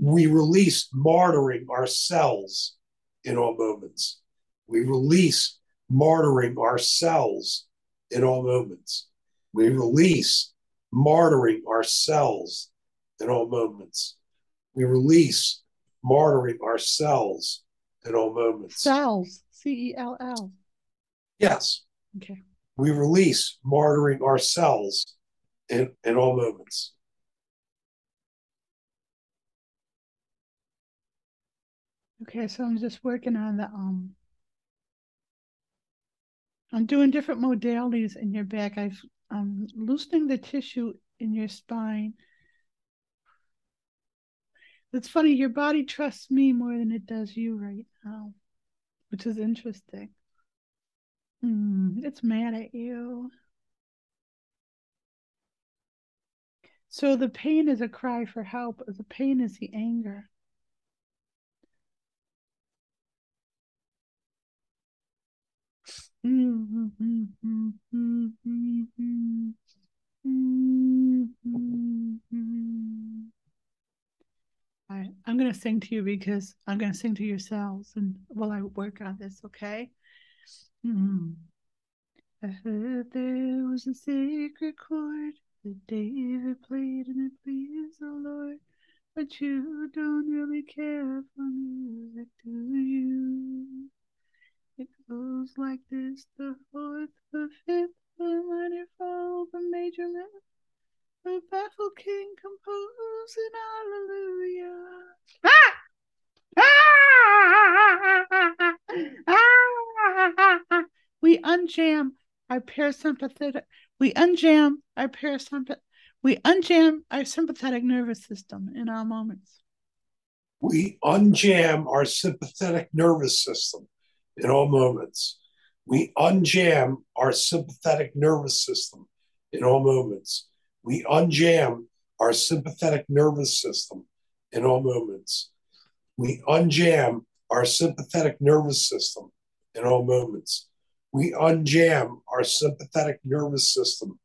We release martyring ourselves in all moments. We release martyring ourselves in all moments. We release martyring ourselves in all moments. We release martyring ourselves in all moments. Cells. C E L L. Yes. Okay. We release martyring ourselves in, in all moments. Okay, so I'm just working on the um I'm doing different modalities in your back. I've I'm loosening the tissue in your spine. It's funny, your body trusts me more than it does you right now, which is interesting. Mm, it's mad at you. So the pain is a cry for help. The pain is the anger. I, I'm going to sing to you because I'm going to sing to yourselves and while I work on this, okay? Mm. I heard there was a sacred chord that David played and it pleased the Lord. But you don't really care for music, do you? It goes like this the fourth, the fifth, the minor fall, the major lift, the baffled king composing hallelujah. Ah! Ah! We unjam our parasympathetic. We unjam our parasympathetic. We unjam our sympathetic nervous system in our moments. We unjam our sympathetic nervous system in all moments. We unjam our sympathetic nervous system in all moments. We unjam our sympathetic nervous system in all moments. We unjam our sympathetic nervous system in all moments. We unjam our sympathetic nervous system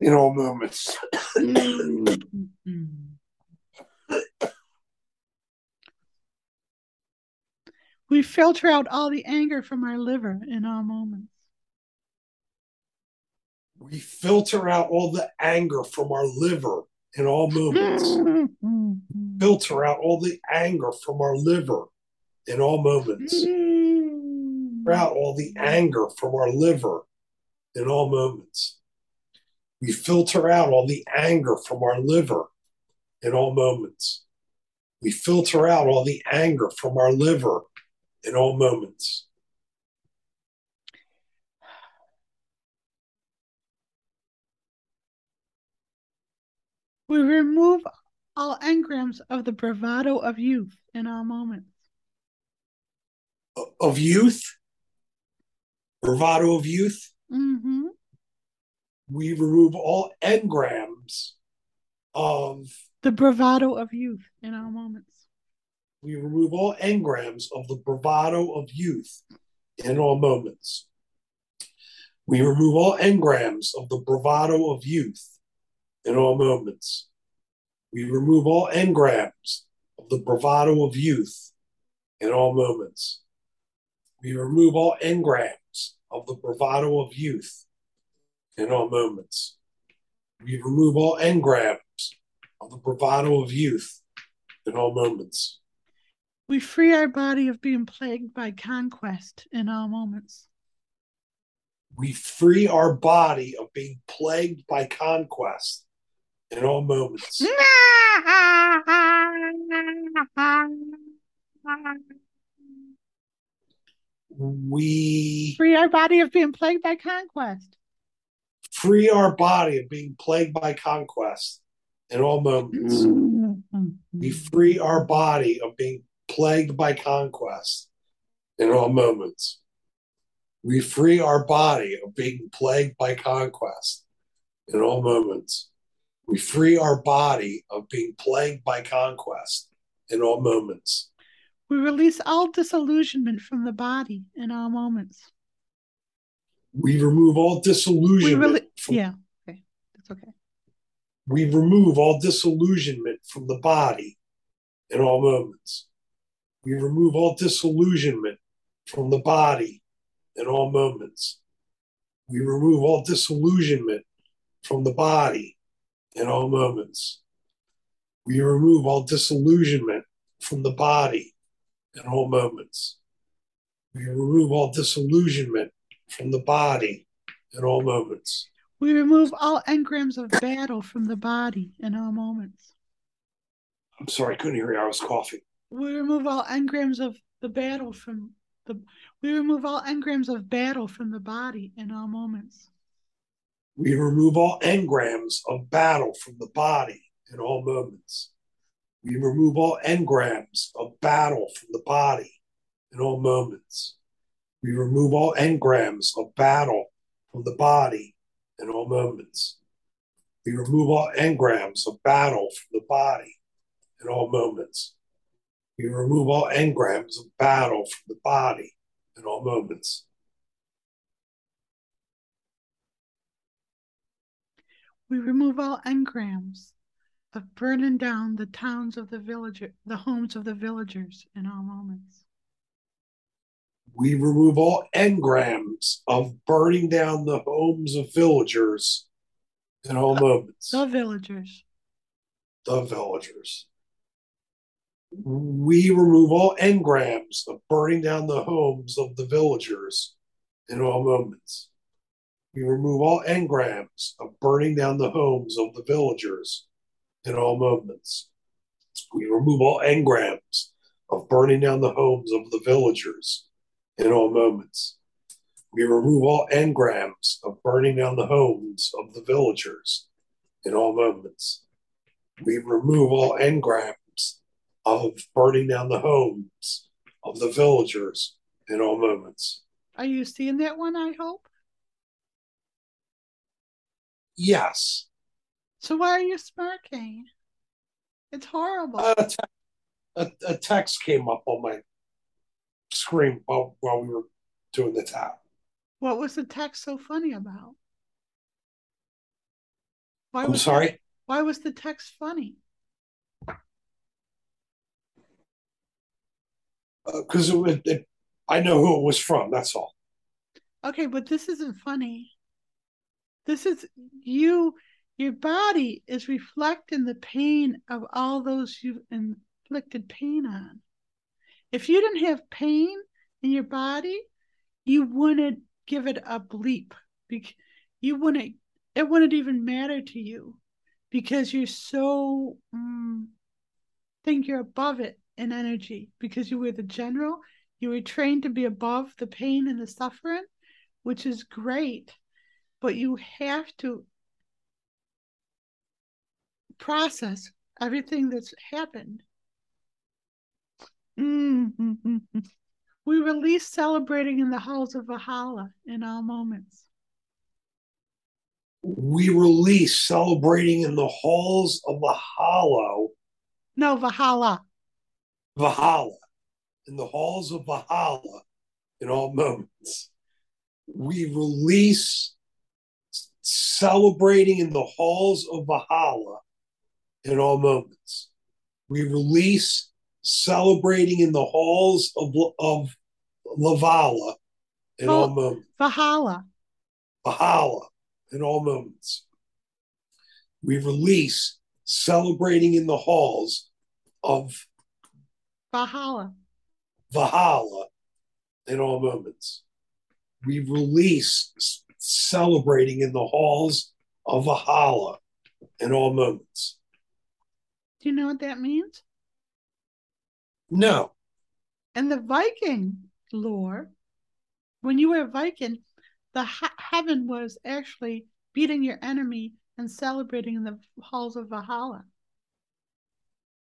in all moments. Mm. Mm. We filter out all the anger from our liver in all moments. We filter out all the anger from our liver in all moments. filter out all the anger from our liver in all moments. filter out all the anger from our liver in all moments. We filter out all the anger from our liver in all moments. We filter out all the anger from our liver in all moments. We remove all engrams of the bravado of youth in all moments. Of youth? Bravado of youth? Mm-hmm. We remove all engrams of the bravado of youth in all moments. We remove all engrams of the bravado of youth in all moments. We remove all engrams of the bravado of youth in all moments. We remove all engrams of the bravado of youth in all moments. We remove all engrams of the bravado of youth in all moments. We remove all engrams of the bravado of youth in all moments. We free our body of being plagued by conquest in all moments. We free our body of being plagued by conquest in all moments. we free our body of being plagued by conquest. Free our body of being plagued by conquest in all moments. Mm-hmm. we free our body of being plagued by conquest in all moments. We free our body of being plagued by conquest in all moments. We free our body of being plagued by conquest in all moments. We release all disillusionment from the body in all moments. We remove all disillusionment. Re- from, yeah, okay, that's okay. We remove all disillusionment from the body in all moments. We remove all disillusionment from the body in all moments. We remove all disillusionment from the body in all moments. We remove all disillusionment from the body in all moments. We remove all disillusionment from the body in all moments. We remove all engrams of battle from the body in all moments. I'm sorry, I couldn't hear you. I was coughing. We remove all engrams of the battle from the we remove all engrams of battle from the body in all moments. We remove all engrams of battle from the body in all moments. We remove all engrams of battle from the body in all moments. We remove all engrams of battle from the body in all moments. We remove all engrams of battle from the body in all moments. We remove all engrams of battle from the body in all moments. We remove all engrams of burning down the towns of the villager, the homes of the villagers in all moments. We remove all engrams of burning down the homes of villagers in all moments. The villagers. The villagers. We remove all engrams of burning down the homes of the villagers in all moments. We remove all engrams of burning down the homes of the villagers in all moments. We remove all engrams of burning down the homes of the villagers in all moments. We remove all engrams of burning down the homes of the villagers in all moments. We remove all engrams of burning down the homes of the villagers in all moments. Are you seeing that one, I hope? Yes. So why are you smirking? It's horrible. A, te- a, a text came up on my screen while, while we were doing the tap. what was the text so funny about? Why I'm was sorry. why was the text funny? Because it, it, I know who it was from. That's all. Okay, but this isn't funny. This is you, your body is reflecting the pain of all those you've inflicted pain on. If you didn't have pain in your body, you wouldn't give it a bleep. You wouldn't, it wouldn't even matter to you because you're so, mm, think you're above it in energy because you were the general. You were trained to be above the pain and the suffering which is great, but you have to process everything that's happened. Mm-hmm. We release celebrating in the halls of Valhalla in all moments. We release celebrating in the halls of hollow, No, Valhalla. Valhalla, in the halls of Valhalla in all moments. We release celebrating in the halls of Valhalla in all moments. We release celebrating in the halls of, of Lavala in all Oh. moments. Valhalla. Valhalla in all moments. We release celebrating in the halls of Valhalla. Valhalla in all moments. We release celebrating in the halls of Valhalla in all moments. Do you know what that means? No, In the Viking lore, when you were a Viking, the he- heaven was actually beating your enemy and celebrating in the halls of Valhalla.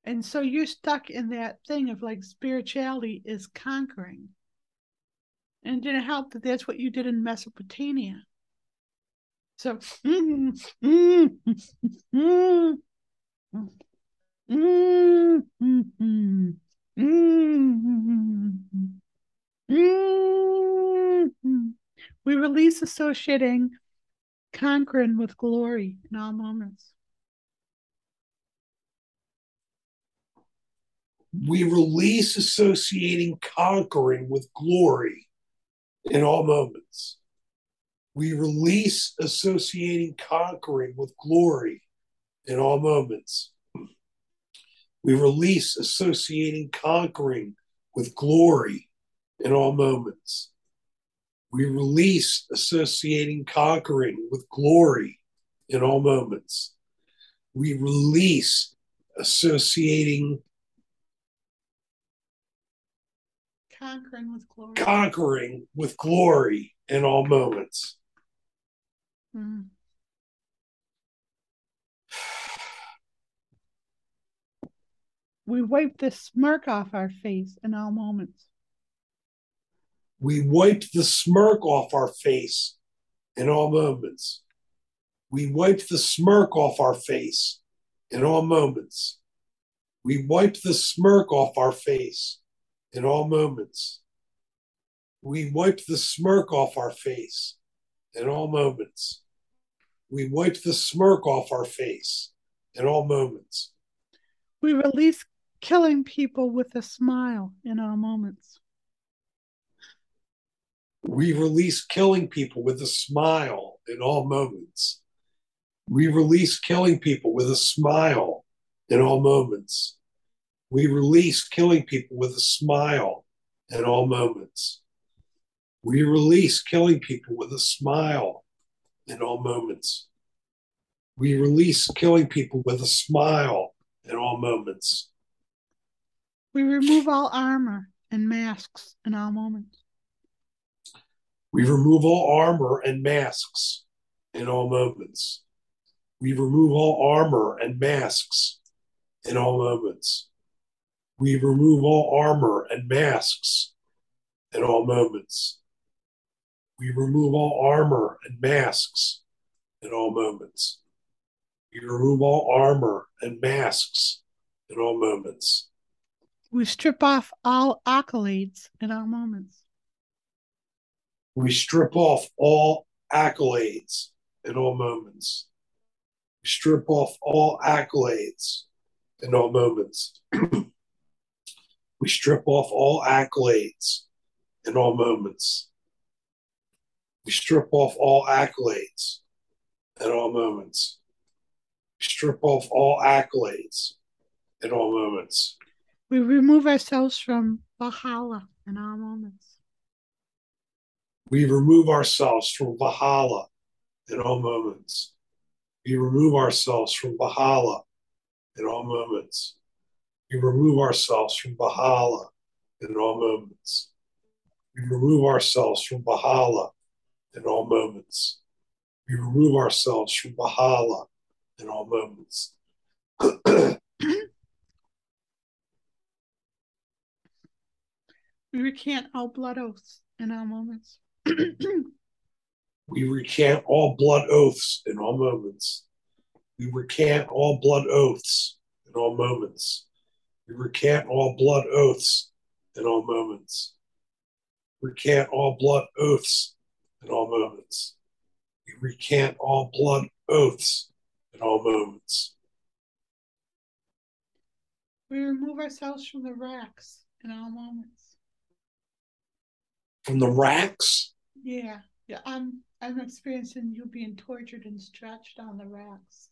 And so you're stuck in that thing of like spirituality is conquering. And it didn't help that that's what you did in Mesopotamia. So, we release associating conquering with glory in all moments. We release associating conquering with glory in all moments. We release associating conquering with glory in all moments. We release associating conquering with glory in all moments. We release associating conquering with glory in all moments. We release associating Conquering with glory. conquering with glory in all moments. Mm. We wipe the smirk off our face in all moments. We wipe the smirk off our face in all moments. We wipe the smirk off our face in all moments. We wipe the smirk off our face in all moments. We wipe the smirk off our face in all moments. We wipe the smirk off our face in all moments. We release killing people with a smile in all moments. We release killing people with a smile in all moments. We release killing people with a smile in all moments. We release killing people with a smile in all moments. We release killing people with a smile in all moments. We release killing people with a smile in all moments. We remove all armor and masks in all moments. We remove all armor and masks in all moments. We remove all armor and masks in all moments. We remove all armor and masks at all moments. We remove all armor and masks at all moments. We remove all armor and masks at all moments. We strip off all accolades in all moments. We strip off all accolades in all moments. We strip off all accolades in all moments. we strip off all accolades in all moments. We strip off all accolades in all moments. We strip off all accolades in all moments. We remove ourselves from Valhalla in all moments. We remove ourselves from Valhalla in all moments. We remove ourselves from Valhalla in all moments. We remove ourselves from Valhalla in all moments. We remove ourselves from Valhalla in all moments. We remove ourselves from Valhalla in all moments. We recant all blood oaths in all moments. we recant all blood oaths in all moments. We recant all blood oaths in all moments. We recant all blood oaths in all moments. Recant all blood oaths in all moments. We recant all blood oaths in all moments. We remove ourselves from the racks in all moments. From the racks? Yeah, yeah. I'm I'm experiencing you being tortured and stretched on the racks.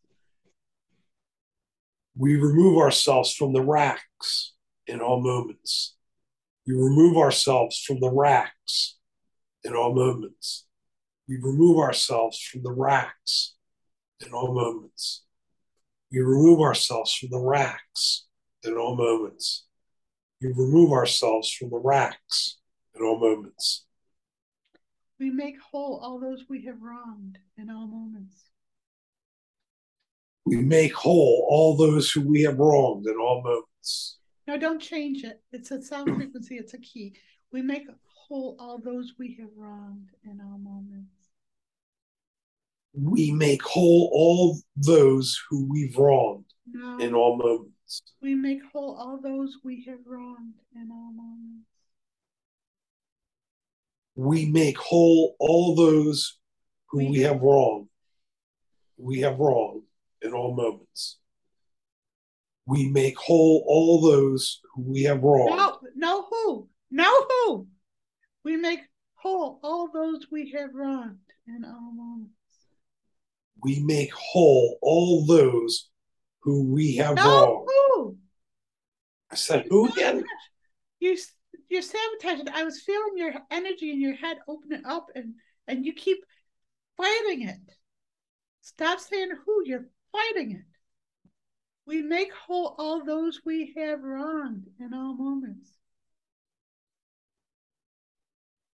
We remove ourselves from the racks in all moments. We remove ourselves from the racks in all moments. We remove ourselves from the racks in all moments. We remove ourselves from the racks in all moments. We remove ourselves from the racks in all moments. We make whole all those we have wronged in all moments. We make whole all those who we have wronged in all moments. No, don't change it. It's a sound frequency, it's a key. We make whole all those we have wronged in all moments. We make whole all those who we've wronged No, in all moments. we make whole all those we have wronged in all moments. We make whole all those who We we have wronged. We have wronged in all moments. We make whole all those who we have wronged. No, no who? No who? We make whole all those we have wronged in all moments. We make whole all those who we have No wronged. who? I said, who again? You you're sabotaging. I was feeling your energy in your head opening up, and and you keep fighting it. Stop saying who. You're fighting it. We make whole all those we have wronged in all moments.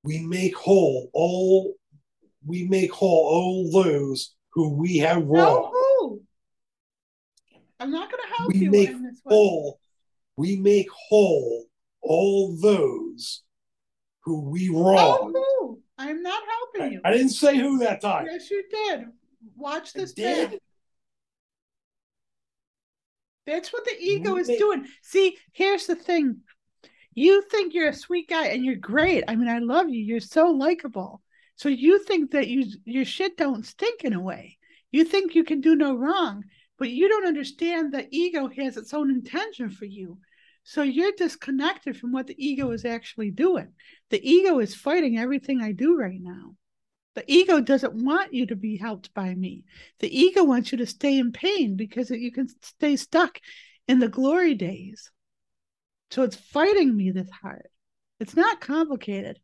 We make whole all we make whole all those who we have wronged. who. I'm not going to help We you make in this one. whole we make whole all those who we wronged. who. I'm not helping you. I didn't say who that time. Yes, you did. Watch I this did. back. That's what the ego is doing. See, here's the thing. You think you're a sweet guy and you're great. I mean, I love you. You're so likable. So you think that you your shit don't stink in a way. You think you can do no wrong. but you don't understand that ego has its own intention for you. So you're disconnected from what the ego is actually doing. The ego is fighting everything I do right now. The ego doesn't want you to be helped by me. The ego wants you to stay in pain because you can stay stuck in the glory days. So it's fighting me this hard. It's not complicated.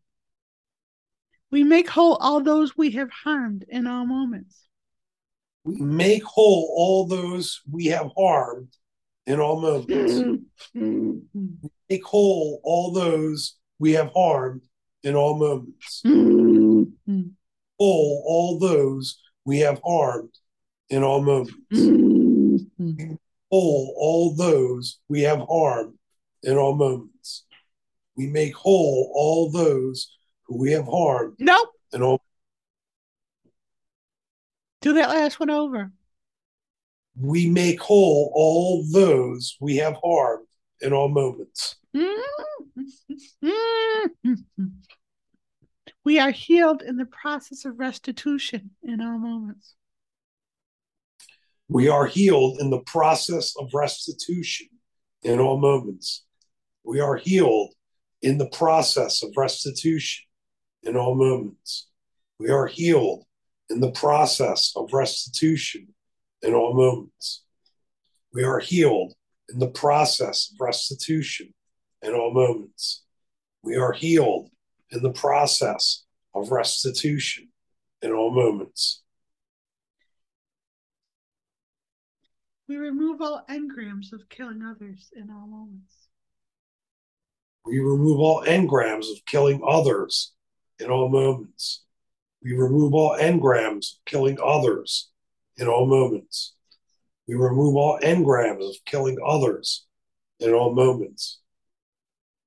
We make whole all those we have harmed in all moments. We make whole all those we have harmed in all moments. we make whole all those we have harmed in all moments. Hmm. Whole all those we have harmed in all moments. whole all those we have harmed in all moments. We make whole all those who we have harmed Nope. in all Do that last one over. we make whole all those we have harmed in all moments. Mm-hmm. We are healed in the process of restitution in all moments. We are healed in the process of restitution in all moments. We are healed in the process of restitution in all moments. We are healed in the process of restitution in all moments. We are healed in the process of restitution in all moments. We are healed in the process of restitution in all moments. We remove all engrams of killing others in all moments. We remove all engrams of killing others in all moments. We remove all engrams of killing others in all moments. We remove all engrams of killing others in all moments.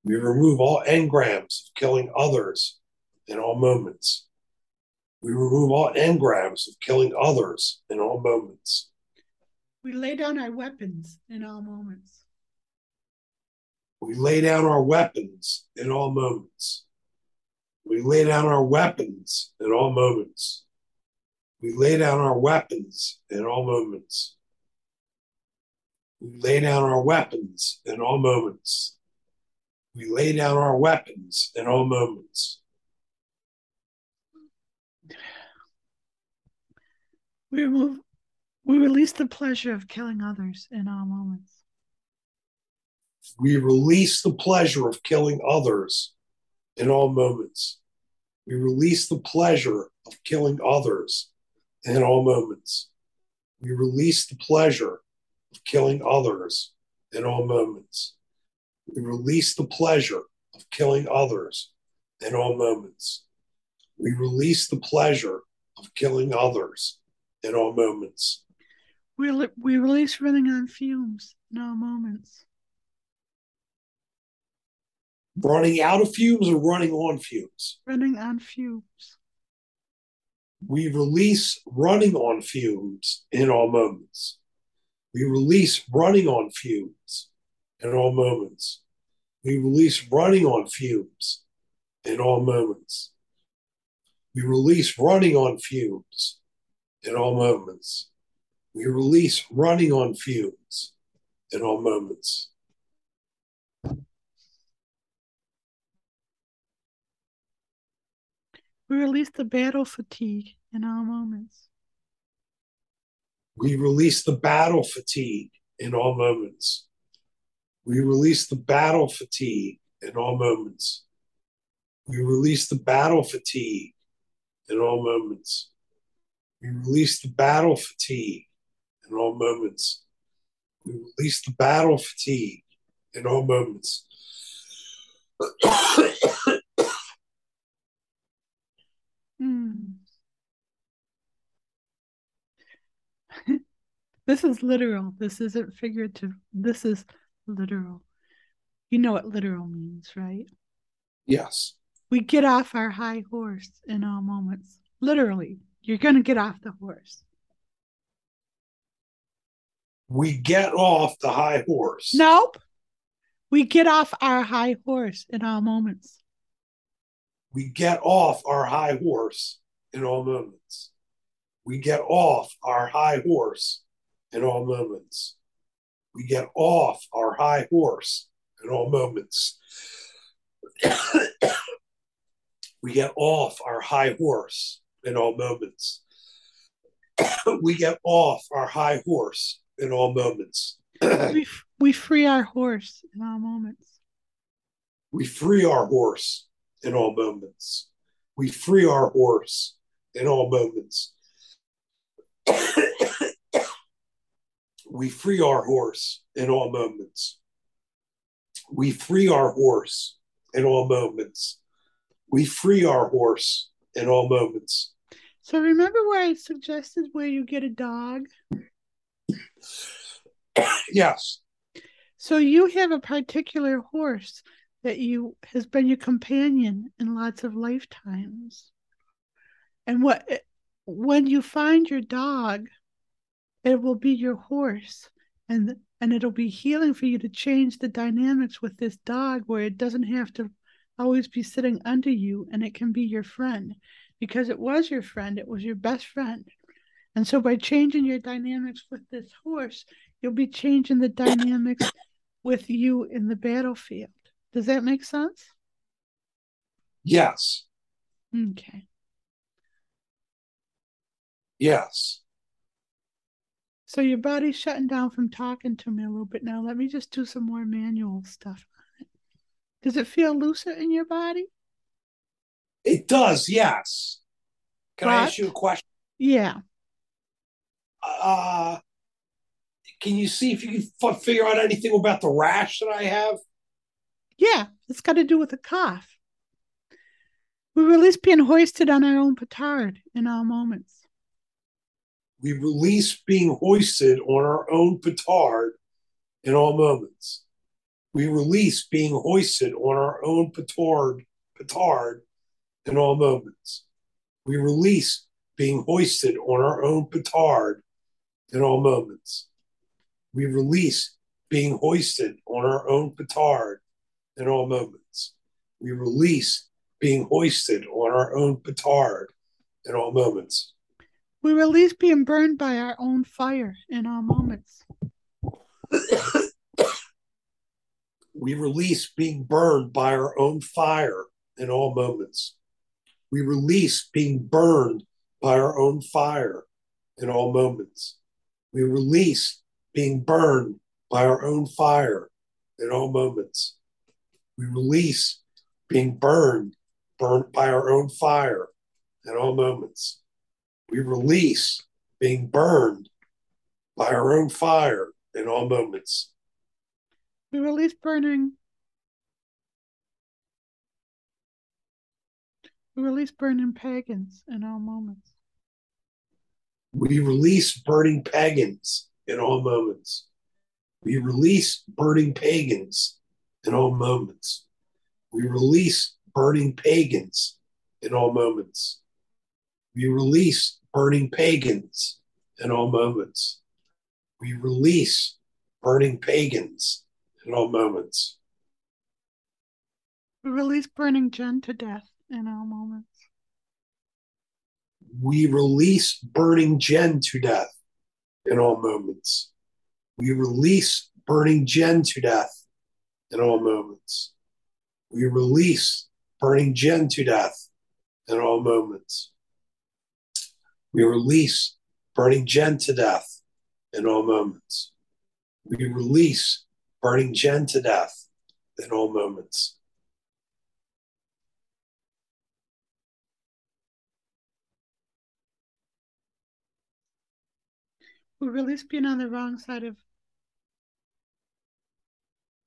We remove all engrams of killing others in all moments. We remove all engrams of killing others in all moments. We lay down our weapons in all moments. We lay down our weapons in all moments. We lay down our weapons in all moments. We lay down our weapons in all moments. We lay down our weapons in all moments. We lay down our weapons in all moments. We remove we release the pleasure of killing others in all moments. We release the pleasure of killing others in all moments. We release the pleasure of killing others in all moments. We release the pleasure of killing others in all moments. We release the pleasure of killing others in all moments. We release the pleasure of killing others in all moments. We, li- we release running on fumes in all moments. Running out of fumes or running on fumes? Running on fumes. We release running on fumes in all moments. We release running on fumes in all moments. We release running on fumes in all moments. We release running on fumes in all moments. We release running on fumes in all moments. We release the battle fatigue in all moments. We release the battle fatigue in all moments. We release the battle fatigue in all moments. We release the battle fatigue in all moments. We release the battle fatigue in all moments. We release the battle fatigue in all moments. Hmm. this is literal. This isn't figurative. This is literal. You know what literal means, right? yes. We get off our high horse in all moments. Literally, you're going to get off the horse. We get off the high horse. Nope. We get off our high horse in all moments. We get off our high horse in all moments. We get off our high horse in all moments. We get off our high horse in all moments. we get off our high horse in all moments. we get off our high horse in all moments. we, we free our horse in all moments. We free our horse in all moments. We free our horse in all moments. We free our horse in all moments. We free our horse in all moments. We free our horse in all moments. So remember where I suggested where you get a dog? yes. So you have a particular horse that you has been your companion in lots of lifetimes. And what when you find your dog, it will be your horse and and it'll be healing for you to change the dynamics with this dog where it doesn't have to always be sitting under you and it can be your friend because it was your friend, it was your best friend. And so by changing your dynamics with this horse, you'll be changing the dynamics with you in the battlefield. Does that make sense? Yes. Okay. Yes. So your body's shutting down from talking to me a little bit now. Let me just do some more manual stuff on it. Does it feel looser in your body? It does, yes. Can but, I ask you a question? Yeah. Uh, can you see if you can f- figure out anything about the rash that I have? Yeah, it's got to do with the cough. We release being hoisted on our own petard in all moments. We release being hoisted on our own petard in all moments. We release being hoisted on our own petard, petard in all moments. We release being hoisted on our own petard in all moments. We release being hoisted on our own petard in all moments. We release being hoisted on our own petard in all moments. We release being burned by our own fire in all moments. we release being burned by our own fire in all moments. We release being burned by our own fire in all moments. We release being burned by our own fire in all moments. We release being burned, burned by our own fire in all moments. We release being burned by our own fire in all moments. We release burning We release burning pagans in all moments. We release burning pagans in all moments. We release burning pagans in all moments. We release burning pagans in all moments. We release burning pagans in all moments. We release burning pagans in all moments. We release burning Jen to death in all moments. We release burning Jen to death in all moments. We release burning Jen to death in all moments. We release burning Jen to death in all moments. We release burning Jen to death in all moments. We release burning Jen to death in all moments. We release being on the wrong side of.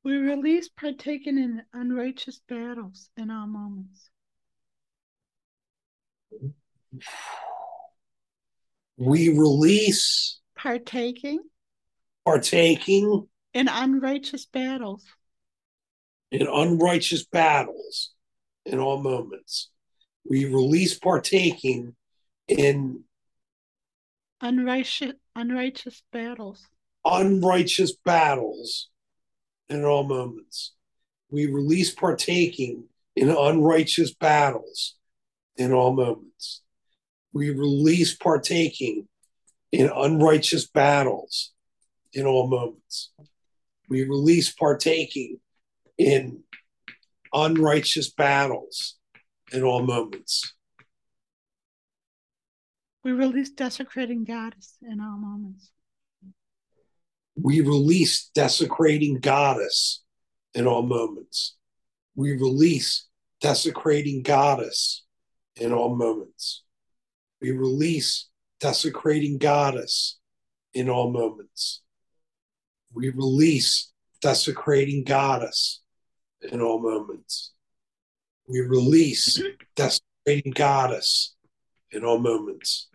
We release partaking in unrighteous battles in all moments. Mm-hmm. We release partaking partaking in unrighteous battles. In unrighteous battles in all moments. We release partaking in unrighteous unrighteous battles. Unrighteous battles in all moments. We release partaking in unrighteous battles in all moments. We release partaking in unrighteous battles in all moments. We release partaking in unrighteous battles in all moments. We release desecrating goddess in all moments. We release desecrating goddess in all moments. We release desecrating goddess in all moments. We release desecrating goddess in all moments. We release desecrating goddess in all moments. We release desecrating goddess in all moments.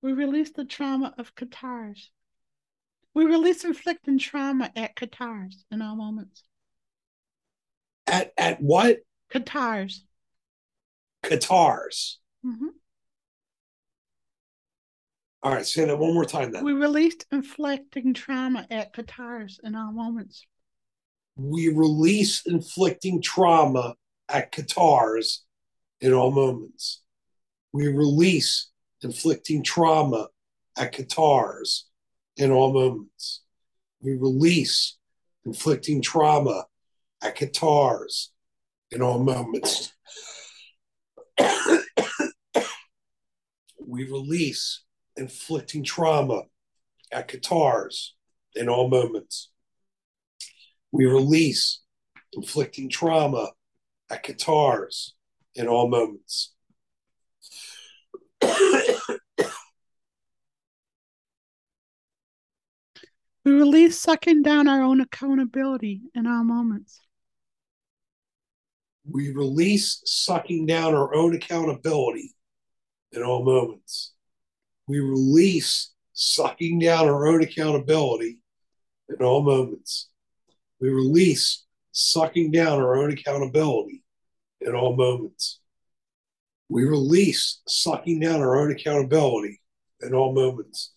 We release the trauma of Cathars. We release inflicting trauma at Cathars in all moments. At at what? Cathars. Cathars. hmm All right, say that one more time then. We released inflicting trauma at Cathars in all moments. we release inflicting trauma at Cathars in all moments. We release inflicting trauma at Cathars in all moments. We release inflicting trauma at Cathars in all moments. we release inflicting trauma at Cathars in all moments we release inflicting trauma at Cathars in all moments. We release sucking down our own accountability in all moments. We release sucking down our own accountability in all moments. We release sucking down our own accountability in all moments. We release sucking down our own accountability in all moments. We release sucking down our own accountability in all moments.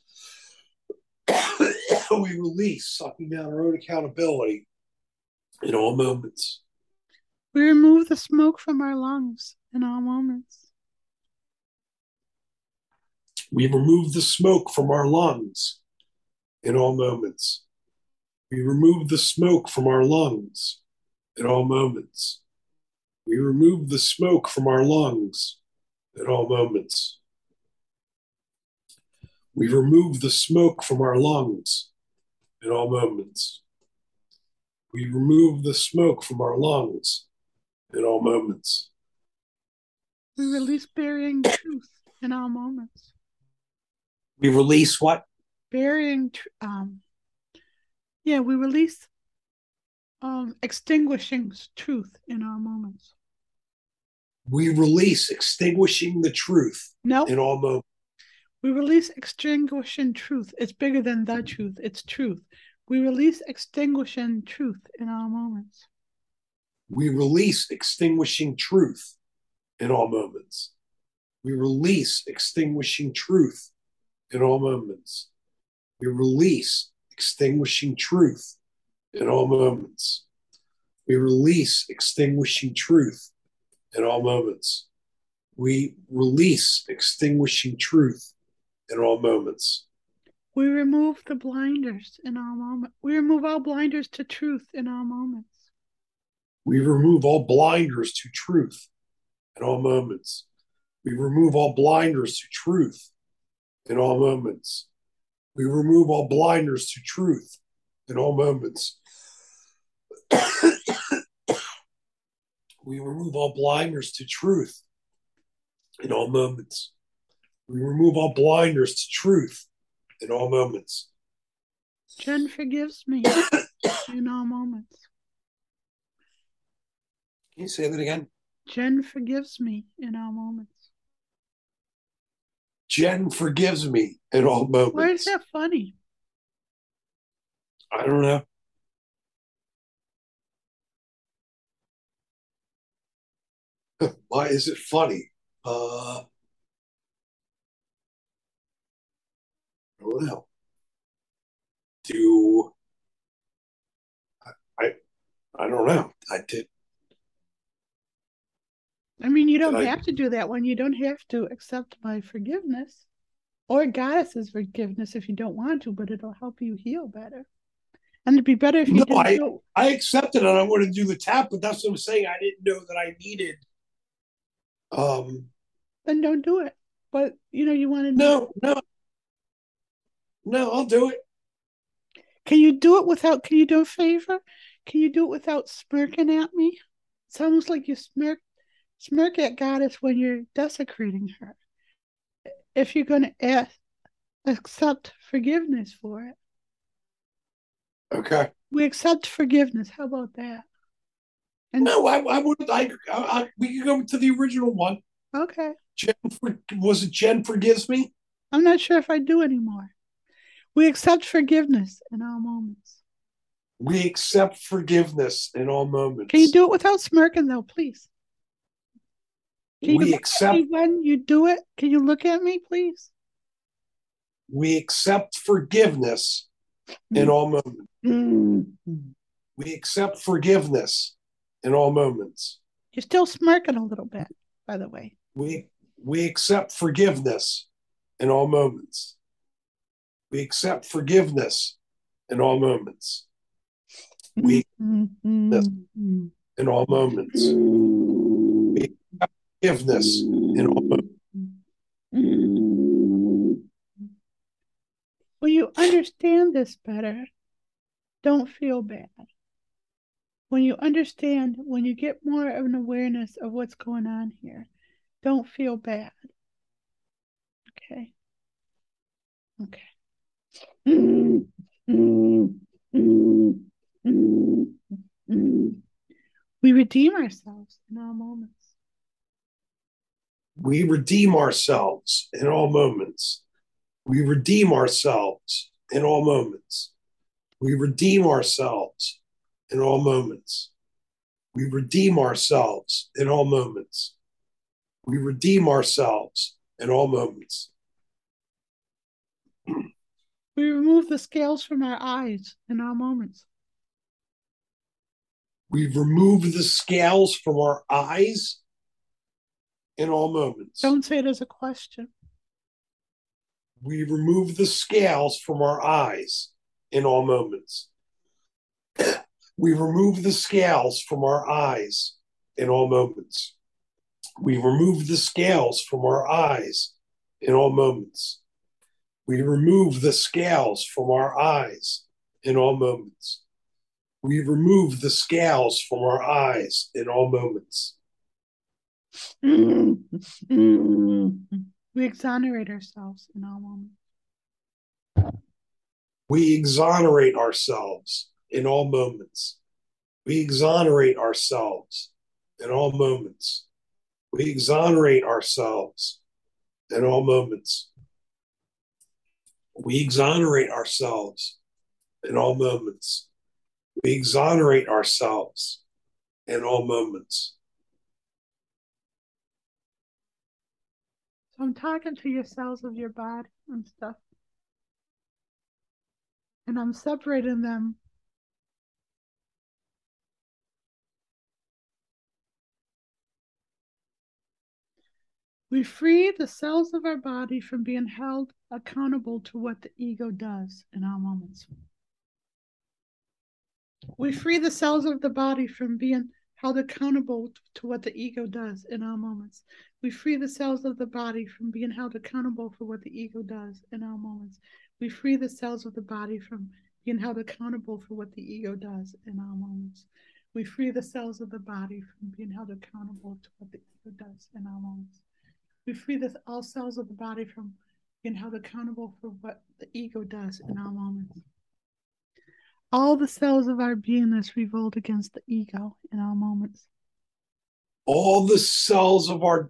we release sucking down our own accountability in all moments. We remove the smoke from our lungs in all moments. We remove the smoke from our lungs in all moments. We remove the smoke from our lungs in all moments. We remove the smoke from our lungs in all moments. We remove the smoke from our lungs in all moments. We remove the smoke from our lungs in all moments. We release burying truth in all moments. We release what? Burying, tr- um, yeah, we release um, extinguishing truth in all moments. We release extinguishing the truth No, in all moments. we release extinguishing truth. It's bigger than the truth, it's truth. We release extinguishing truth in all moments. We release extinguishing truth in all moments. We release extinguishing truth in all moments. We release extinguishing truth in all moments. We release extinguishing truth in all moments. We release extinguishing truth in all moments. We remove the blinders in all moments. We remove all blinders to truth in all moments. We remove all blinders to truth in all moments. We remove all blinders to truth in all moments. We remove all blinders to truth in all moments. we remove all blinders to truth in all moments. We remove all blinders to truth in all moments. Jen forgives me in all moments. Can you say that again? Jen forgives me in all moments. Jen forgives me in all moments. Why is that funny? I don't know. Why is it funny? Uh, I don't know. Do I? I, I don't know. I did. I mean, you don't Did I- have to do that one. You don't have to accept my forgiveness or goddess's forgiveness if you don't want to, but it'll help you heal better. And it'd be better if you No, didn't I- do I accepted it. I want to do the tap, but that's what I'm saying. I didn't know that I needed. Um, then don't do it. But you know, you want to no, no, no. I'll do it. Can you do it without? Can you do a favor? Can you do it without smirking at me? It's almost like you smirk, smirk at goddess when you're desecrating her. If you're going to ask, accept forgiveness for it, Okay. we accept forgiveness. How about that? And No, I, I would. I, I, I, we could go to the original one. okay, Jen, for, was it Jen forgives me? I'm not sure if I do anymore. We accept forgiveness in all moments. We accept forgiveness in all moments. Can you do it without smirking, though, please? Can you we look at accept. me when you do it? Can you look at me, please? We accept forgiveness in mm. all moments. Mm. We accept forgiveness in all moments. You're still smirking a little bit, by the way. We we accept forgiveness in all moments. We accept forgiveness in all moments. We Mm-hmm. in all moments. Mm-hmm. Forgiveness in all. When you understand this better, don't feel bad. When you understand, when you get more of an awareness of what's going on here, don't feel bad. Okay. Okay. We redeem ourselves in all moments. We redeem ourselves in all moments. We redeem ourselves in all moments. We redeem ourselves in all moments. We redeem ourselves in all moments. We redeem ourselves in all moments. We remove the scales from our eyes in all moments. We remove the scales from our eyes in all moments. Don't say it as a question. We remove the scales from our eyes in all moments. we remove the scales from our eyes in all moments. We remove the scales from our eyes in all moments. We remove the scales from our eyes in all moments. We remove the scales from our eyes in all moments. Mm-hmm. We exonerate ourselves in all moments. We exonerate ourselves in all moments. We exonerate ourselves in all moments. We exonerate ourselves in all moments. We exonerate ourselves in all moments. We exonerate ourselves in all moments. I'm talking to your cells of your body and stuff. And I'm separating them. We free the cells of our body from being held accountable to what the ego does in all moments. We free the cells of the body from being held accountable to what the ego does in all moments. We free the cells of the body from being held accountable for what the ego does in all moments. We free the cells of the body from being held accountable for what the ego does in all moments. We free the cells of the body from being held accountable to what the ego does in all moments. We free the, all cells of the body from being held accountable for what the ego does in all moments. All the cells of our beingness revolt against the ego in all moments. All the cells of our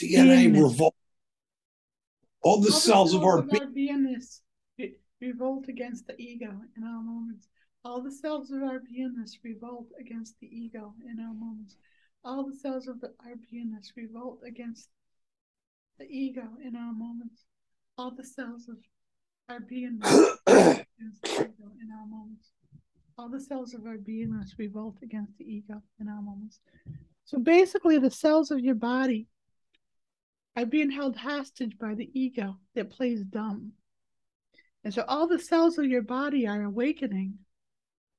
DNA Beingness. revolt. All the All cells of our be- beingness re- revolt against the ego in all moments. All the cells of our beingness revolt against the ego in all moments. All the cells of the, our beingness revolt against the ego in all moments. All the cells of our beingness in our moments. All the cells of our beingness revolt against the ego in our moments. So basically, the cells of your body are being held hostage by the ego that plays dumb. And so all the cells of your body are awakening,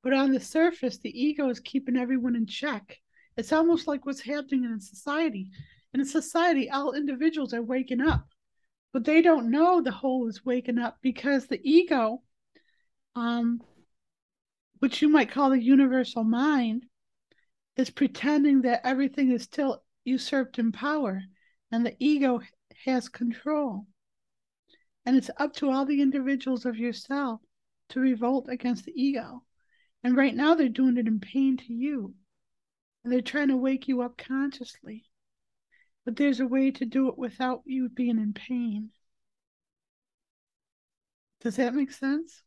but on the surface, the ego is keeping everyone in check. It's almost like what's happening in society. In society, all individuals are waking up, but they don't know the whole is waking up because the ego, um, which you might call the universal mind, is pretending that everything is still usurped in power and the ego has control. And it's up to all the individuals of yourself to revolt against the ego. And right now they're doing it in pain to you. And they're trying to wake you up consciously. But there's a way to do it without you being in pain. Does that make sense?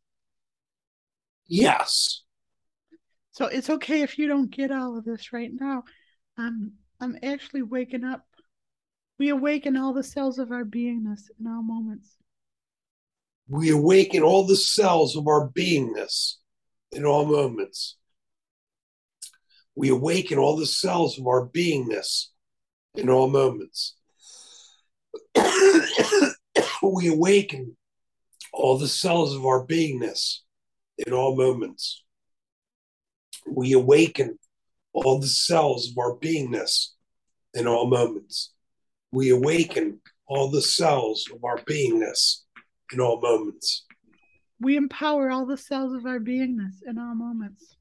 Yes. So it's okay if you don't get all of this right now. I'm I'm actually waking up. We awaken all the cells of our beingness in all moments. We awaken all the cells of our beingness in all moments. We awaken all the cells of our beingness in all moments. we awaken all the cells of our beingness in all moments. We awaken all the cells of our beingness in all moments. We awaken all the cells of our beingness in all moments. We empower all the cells of our beingness in all moments.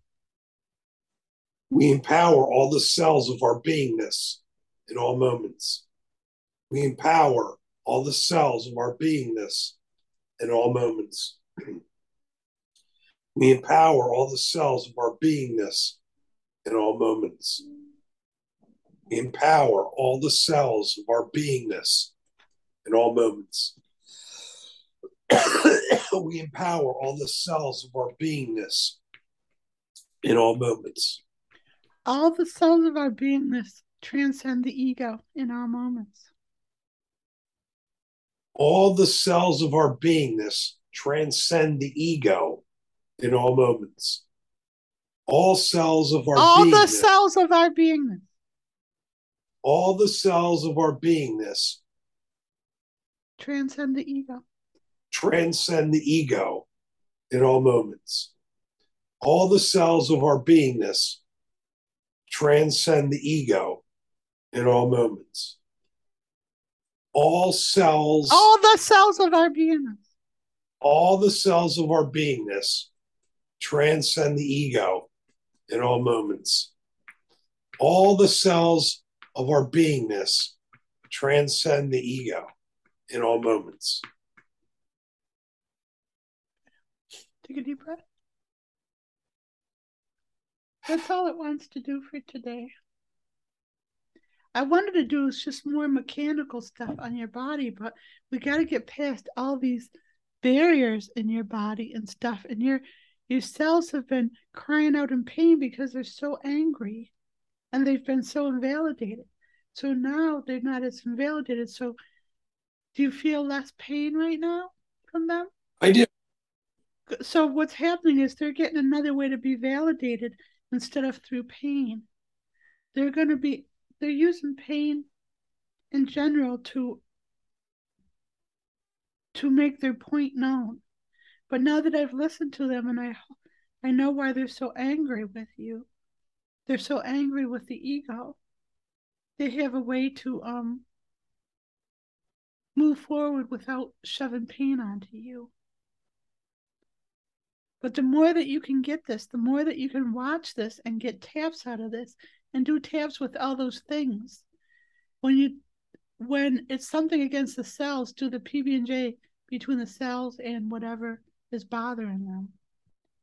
We empower all the cells of our beingness in all moments. We empower all the cells of our beingness in all moments. we empower all the cells of our beingness in all moments. We empower all the cells of our beingness in all moments. we empower all the cells of our beingness in all moments. All the cells of our beingness transcend the ego in all moments. All the cells of our beingness transcend the ego in all moments. All cells of our all the cells of our beingness. All the cells of our beingness transcend the ego transcend the ego in all moments. All the cells of our beingness transcend the ego in all moments. All cells. All the cells of our beingness. All the cells of our beingness transcend the ego in all moments. All the cells of our beingness transcend the ego in all moments. Take a deep breath. That's all it wants to do for today. I wanted to do is just more mechanical stuff on your body, but we got to get past all these barriers in your body and stuff. And your your cells have been crying out in pain because they're so angry and they've been so invalidated. So now they're not as invalidated. So do you feel less pain right now from them? I do so what's happening is they're getting another way to be validated instead of through pain they're going to be they're using pain in general to to make their point known but now that i've listened to them and i i know why they're so angry with you they're so angry with the ego they have a way to um move forward without shoving pain onto you but the more that you can get this, the more that you can watch this and get taps out of this and do taps with all those things. When you when it's something against the cells, do the PB and J between the cells and whatever is bothering them.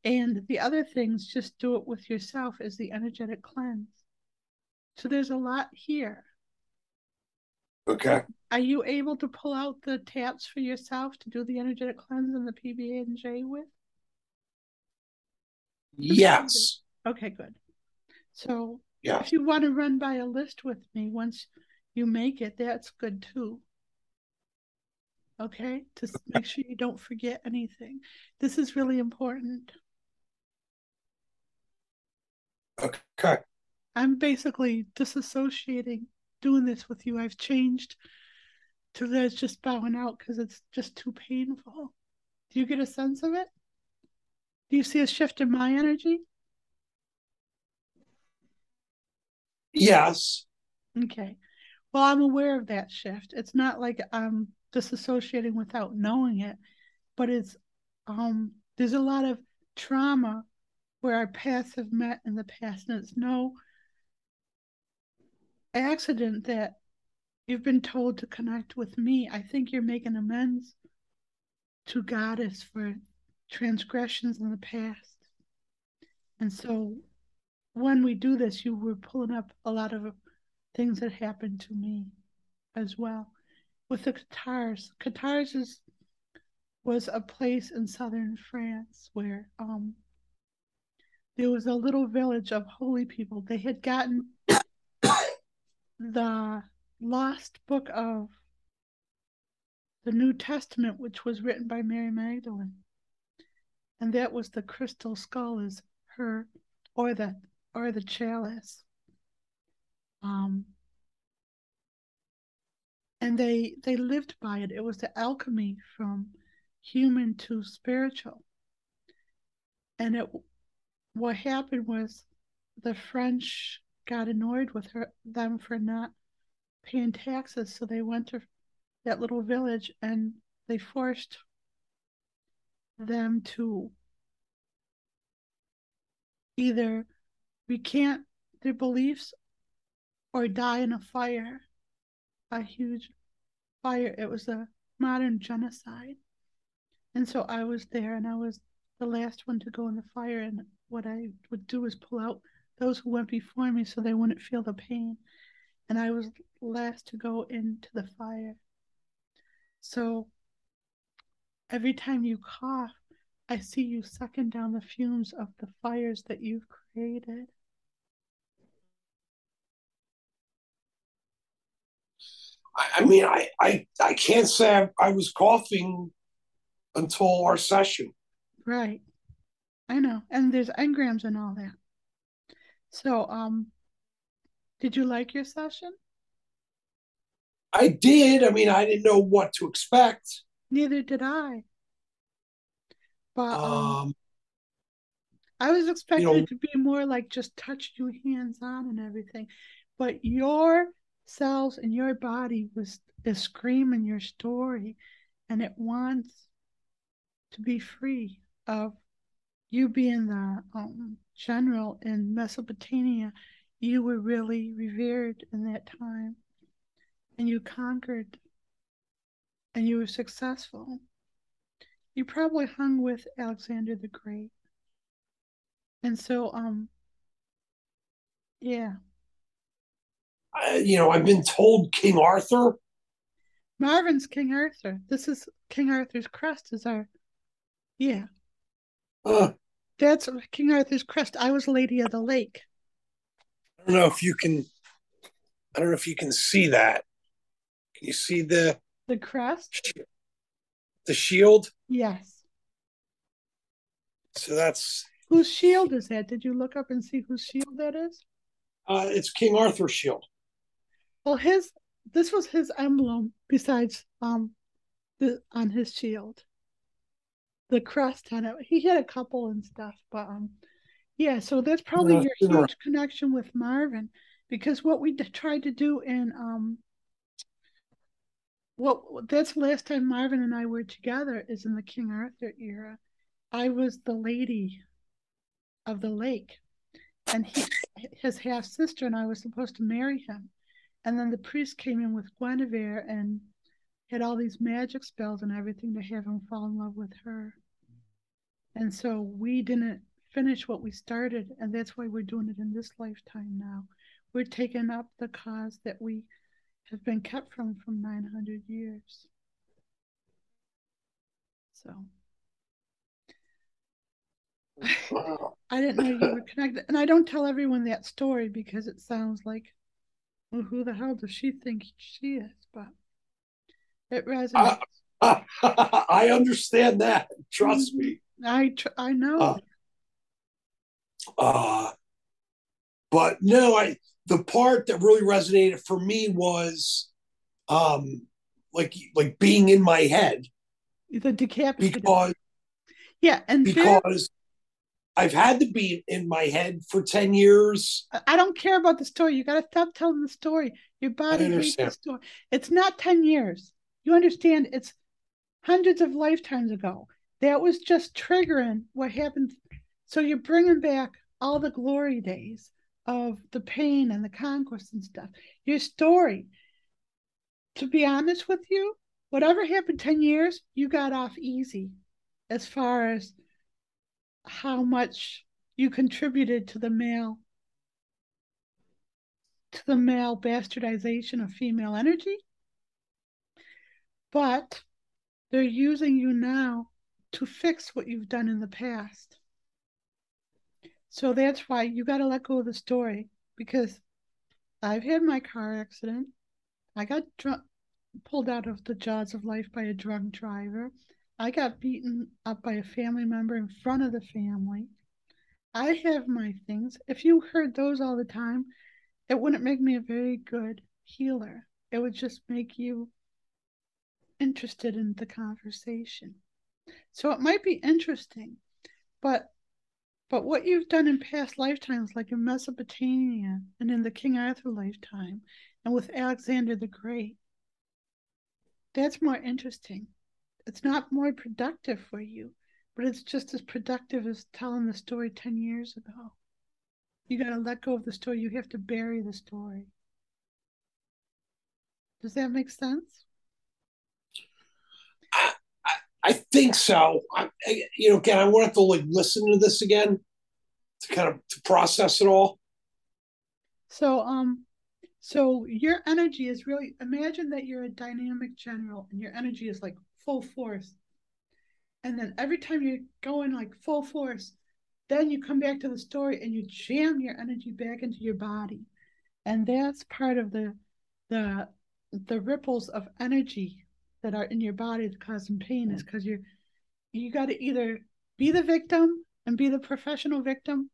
And the other things, just do it with yourself as the energetic cleanse. So there's a lot here. Okay. Are you able to pull out the taps for yourself to do the energetic cleanse and the PB and J with? Yes. Okay, good. So yeah. if you want to run by a list with me once you make it, that's good too. Okay, Just make sure you don't forget anything. This is really important. Okay. I'm basically disassociating doing this with you. I've changed to there's just bowing out because it's just too painful. Do you get a sense of it? Do you see a shift in my energy? Yes. Okay. Well, I'm aware of that shift. It's not like I'm disassociating without knowing it, but it's um there's a lot of trauma where our paths have met in the past, and it's no accident that you've been told to connect with me. I think you're making amends to Goddess for transgressions in the past. And so when we do this, you were pulling up a lot of things that happened to me as well. With the Cathars, Cathars is, was a place in southern France where um, there was a little village of holy people. They had gotten the lost book of the New Testament, which was written by Mary Magdalene. And that was the crystal skull is her or the or the chalice. Um and they they lived by it. It was the alchemy from human to spiritual. And it what happened was the French got annoyed with her them for not paying taxes, so they went to that little village and they forced them to either recant their beliefs or die in a fire, a huge fire. It was a modern genocide. And so I was there and I was the last one to go in the fire. And what I would do is pull out those who went before me so they wouldn't feel the pain. And I was last to go into the fire. So every time you cough, I see you sucking down the fumes of the fires that you've created. I mean, I, I, I can't say I, I was coughing until our session. Right. I know. And there's engrams and all that. So, um, did you like your session? I did. I mean, I didn't know what to expect. Neither did I. But um, Um, I was expecting know- it to be more like just touch you hands on and everything. But your cells in your body was is screaming your story and it wants to be free of you being the um, general in Mesopotamia. You were really revered in that time and you conquered and you were successful. You probably hung with Alexander the Great. And so, um, yeah, You know, I've been told King Arthur. Marvin's King Arthur. This is King Arthur's crest. Is our, yeah, Uh, that's King Arthur's crest. I was Lady of the Lake. I don't know if you can. I don't know if you can see that. Can you see the The crest? the shield? Yes. So that's Whose shield is that? Did you look up and see whose shield that is? uh, it's King Arthur's shield. Well, his this was his emblem besides um the on his shield. The crest on it. He had a couple and stuff, but um yeah, so that's probably Yeah, your sure. huge connection with Marvin because what we d- tried to do in um what that's the last time Marvin and I were together is in the King Arthur era. I was the lady of the lake and he his half sister and I was supposed to marry him. And then the priest came in with Guinevere and had all these magic spells and everything to have him fall in love with her. And so we didn't finish what we started, and that's why we're doing it in this lifetime now. We're taking up the cause that we have been kept from from 900 years. So Wow. I didn't know you were connected. And I don't tell everyone that story because it sounds like, well, who the hell does she think she is? But it resonates. I understand that. Trust me. I tr- I know. Uh, Uh, But no, I the part that really resonated for me was um like like being in my head The decapitated. because yeah, and because I've had to be in my head for 10 years. I- I don't care about the story. You got to stop telling the story. Your body hates the story. It's not 10 years. You understand? It's hundreds of lifetimes ago. That was just triggering what happened. So you're bringing back all the glory days of the pain and the conquest and stuff. Your story. To be honest with you, whatever happened 10 years, you got off easy as far as how much you contributed to the male to the male bastardization of female energy. But they're using you now to fix what you've done in the past. So that's why you got to let go of the story because I've had my car accident. I got drunk, pulled out of the jaws of life by a drunk driver. I got beaten up by a family member in front of the family. I have my things. If you heard those all the time, it wouldn't make me a very good healer. It would just make you interested in the conversation. So it might be interesting, but but what you've done in past lifetimes, like in Mesopotamia and in the King Arthur lifetime, and with Alexander the Great, that's more interesting. It's not more productive for you, but it's just as productive as telling the story 10 years ago. You got to let go of the story. You have to bury the story. Does that make sense? I I think so. I, I- you know, again, I want to like listen to this again to kind of to process it all. So, um, so your energy is really imagine that you're a dynamic general and your energy is like full force. And then every time you're going like full force, then you come back to the story and you jam your energy back into your body. And that's part of the the the ripples of energy that are in your body that causing pain is because you're you got to either be the victim and be the professional victim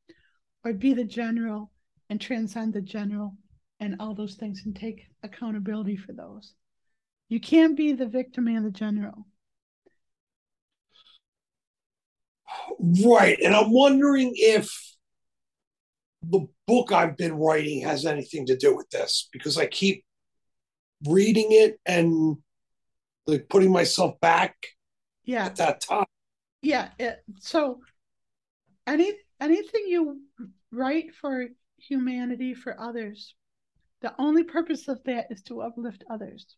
or be the general and transcend the general and all those things and take accountability for those. You can't be the victim and the general. Right. And I'm wondering if the book I've been writing has anything to do with this because I keep reading it and like putting myself back Yeah, at that time. yeah. It, so any anything you write for humanity for others, the only purpose of that is to uplift others.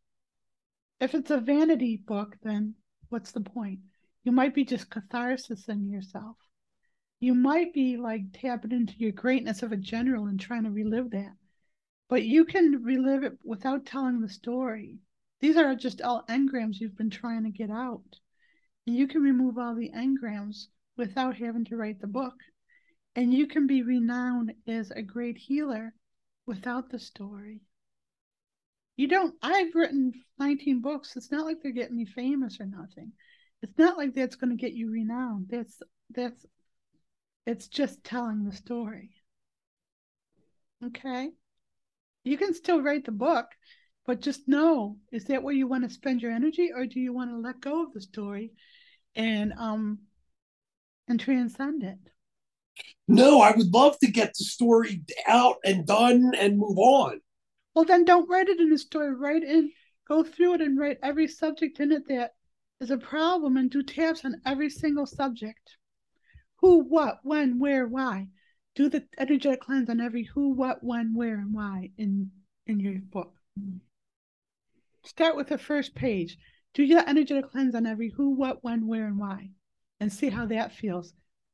If it's a vanity book, then what's the point? You might be just catharsis in yourself. You might be like tapping into your greatness of a general and trying to relive that. But you can relive it without telling the story. These are just all engrams you've been trying to get out. And you can remove all the engrams without having to write the book. And you can be renowned as a great healer without the story. You don't, I've written 19 books. It's not like they're getting me famous or nothing. It's not like that's going to get you renowned. That's, that's, it's just telling the story. Okay? You can still write the book, but just know is that where you want to spend your energy or do you want to let go of the story and um and transcend it? No, I would love to get the story out and done and move on. Well, then don't write it in a story. Write in, go through it and write every subject in it that is a problem and do taps on every single subject. Who, what, when, where, why. Do the energetic cleanse on every who, what, when, where, and why in in your book. Start with the first page. Do your energetic cleanse on every who, what, when, where, and why, and see how that feels.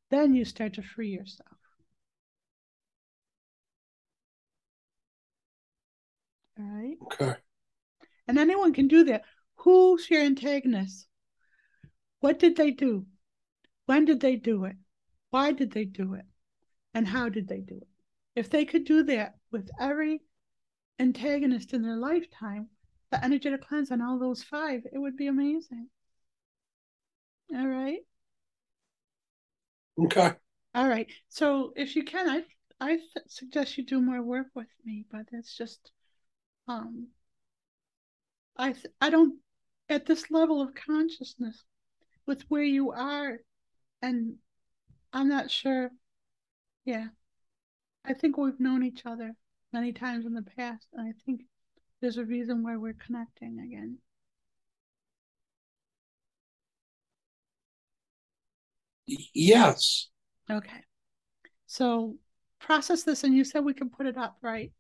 Then you start to free yourself. All right. Okay. And anyone can do that. Who's your antagonist? What did they do? When did they do it? Why did they do it? And how did they do it? If they could do that with every antagonist in their lifetime, the energetic cleanse on all those five, it would be amazing. All right. Okay. All right. So if you can, I I suggest you do more work with me, but it's just, um, I I don't at this level of consciousness with where you are, and I'm not sure. Yeah, I think we've known each other many times in the past, and I think there's a reason why we're connecting again. Yes. Okay. So process this, and you said we can put it up, right?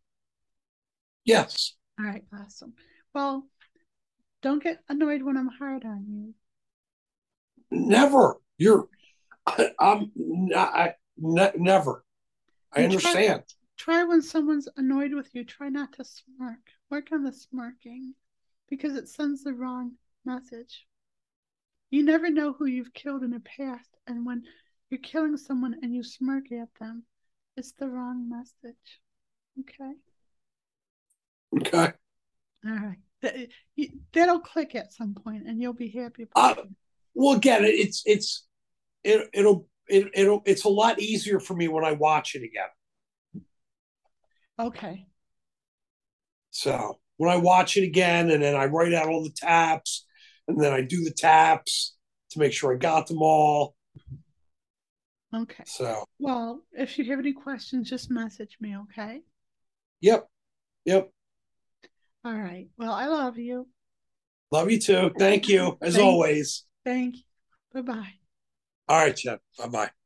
Yes. All right, awesome. Well, don't get annoyed when I'm hard on you. Never. You're. I, I'm. I, ne- never. I And try- understand. Try when someone's annoyed with you, try not to smirk. Work on the smirking because it sends the wrong message. You never know who you've killed in the past, and when you're killing someone and you smirk at them, it's the wrong message. Okay? Okay. All right. Th- you- That'll click at some point and you'll be happy. about Uh. Well, again, it- it's it's it, it'll it, it'll it's a lot easier for me when I watch it again. Okay. So when I watch it again, and then I write out all the taps, and then I do the taps to make sure I got them all. Okay. So Well, if you have any questions, just message me, okay? yep, yep. All right. Well, I love you. Love you too. Thank you as Thank- always. Thank you. Bye bye. All right, Jen. Bye bye.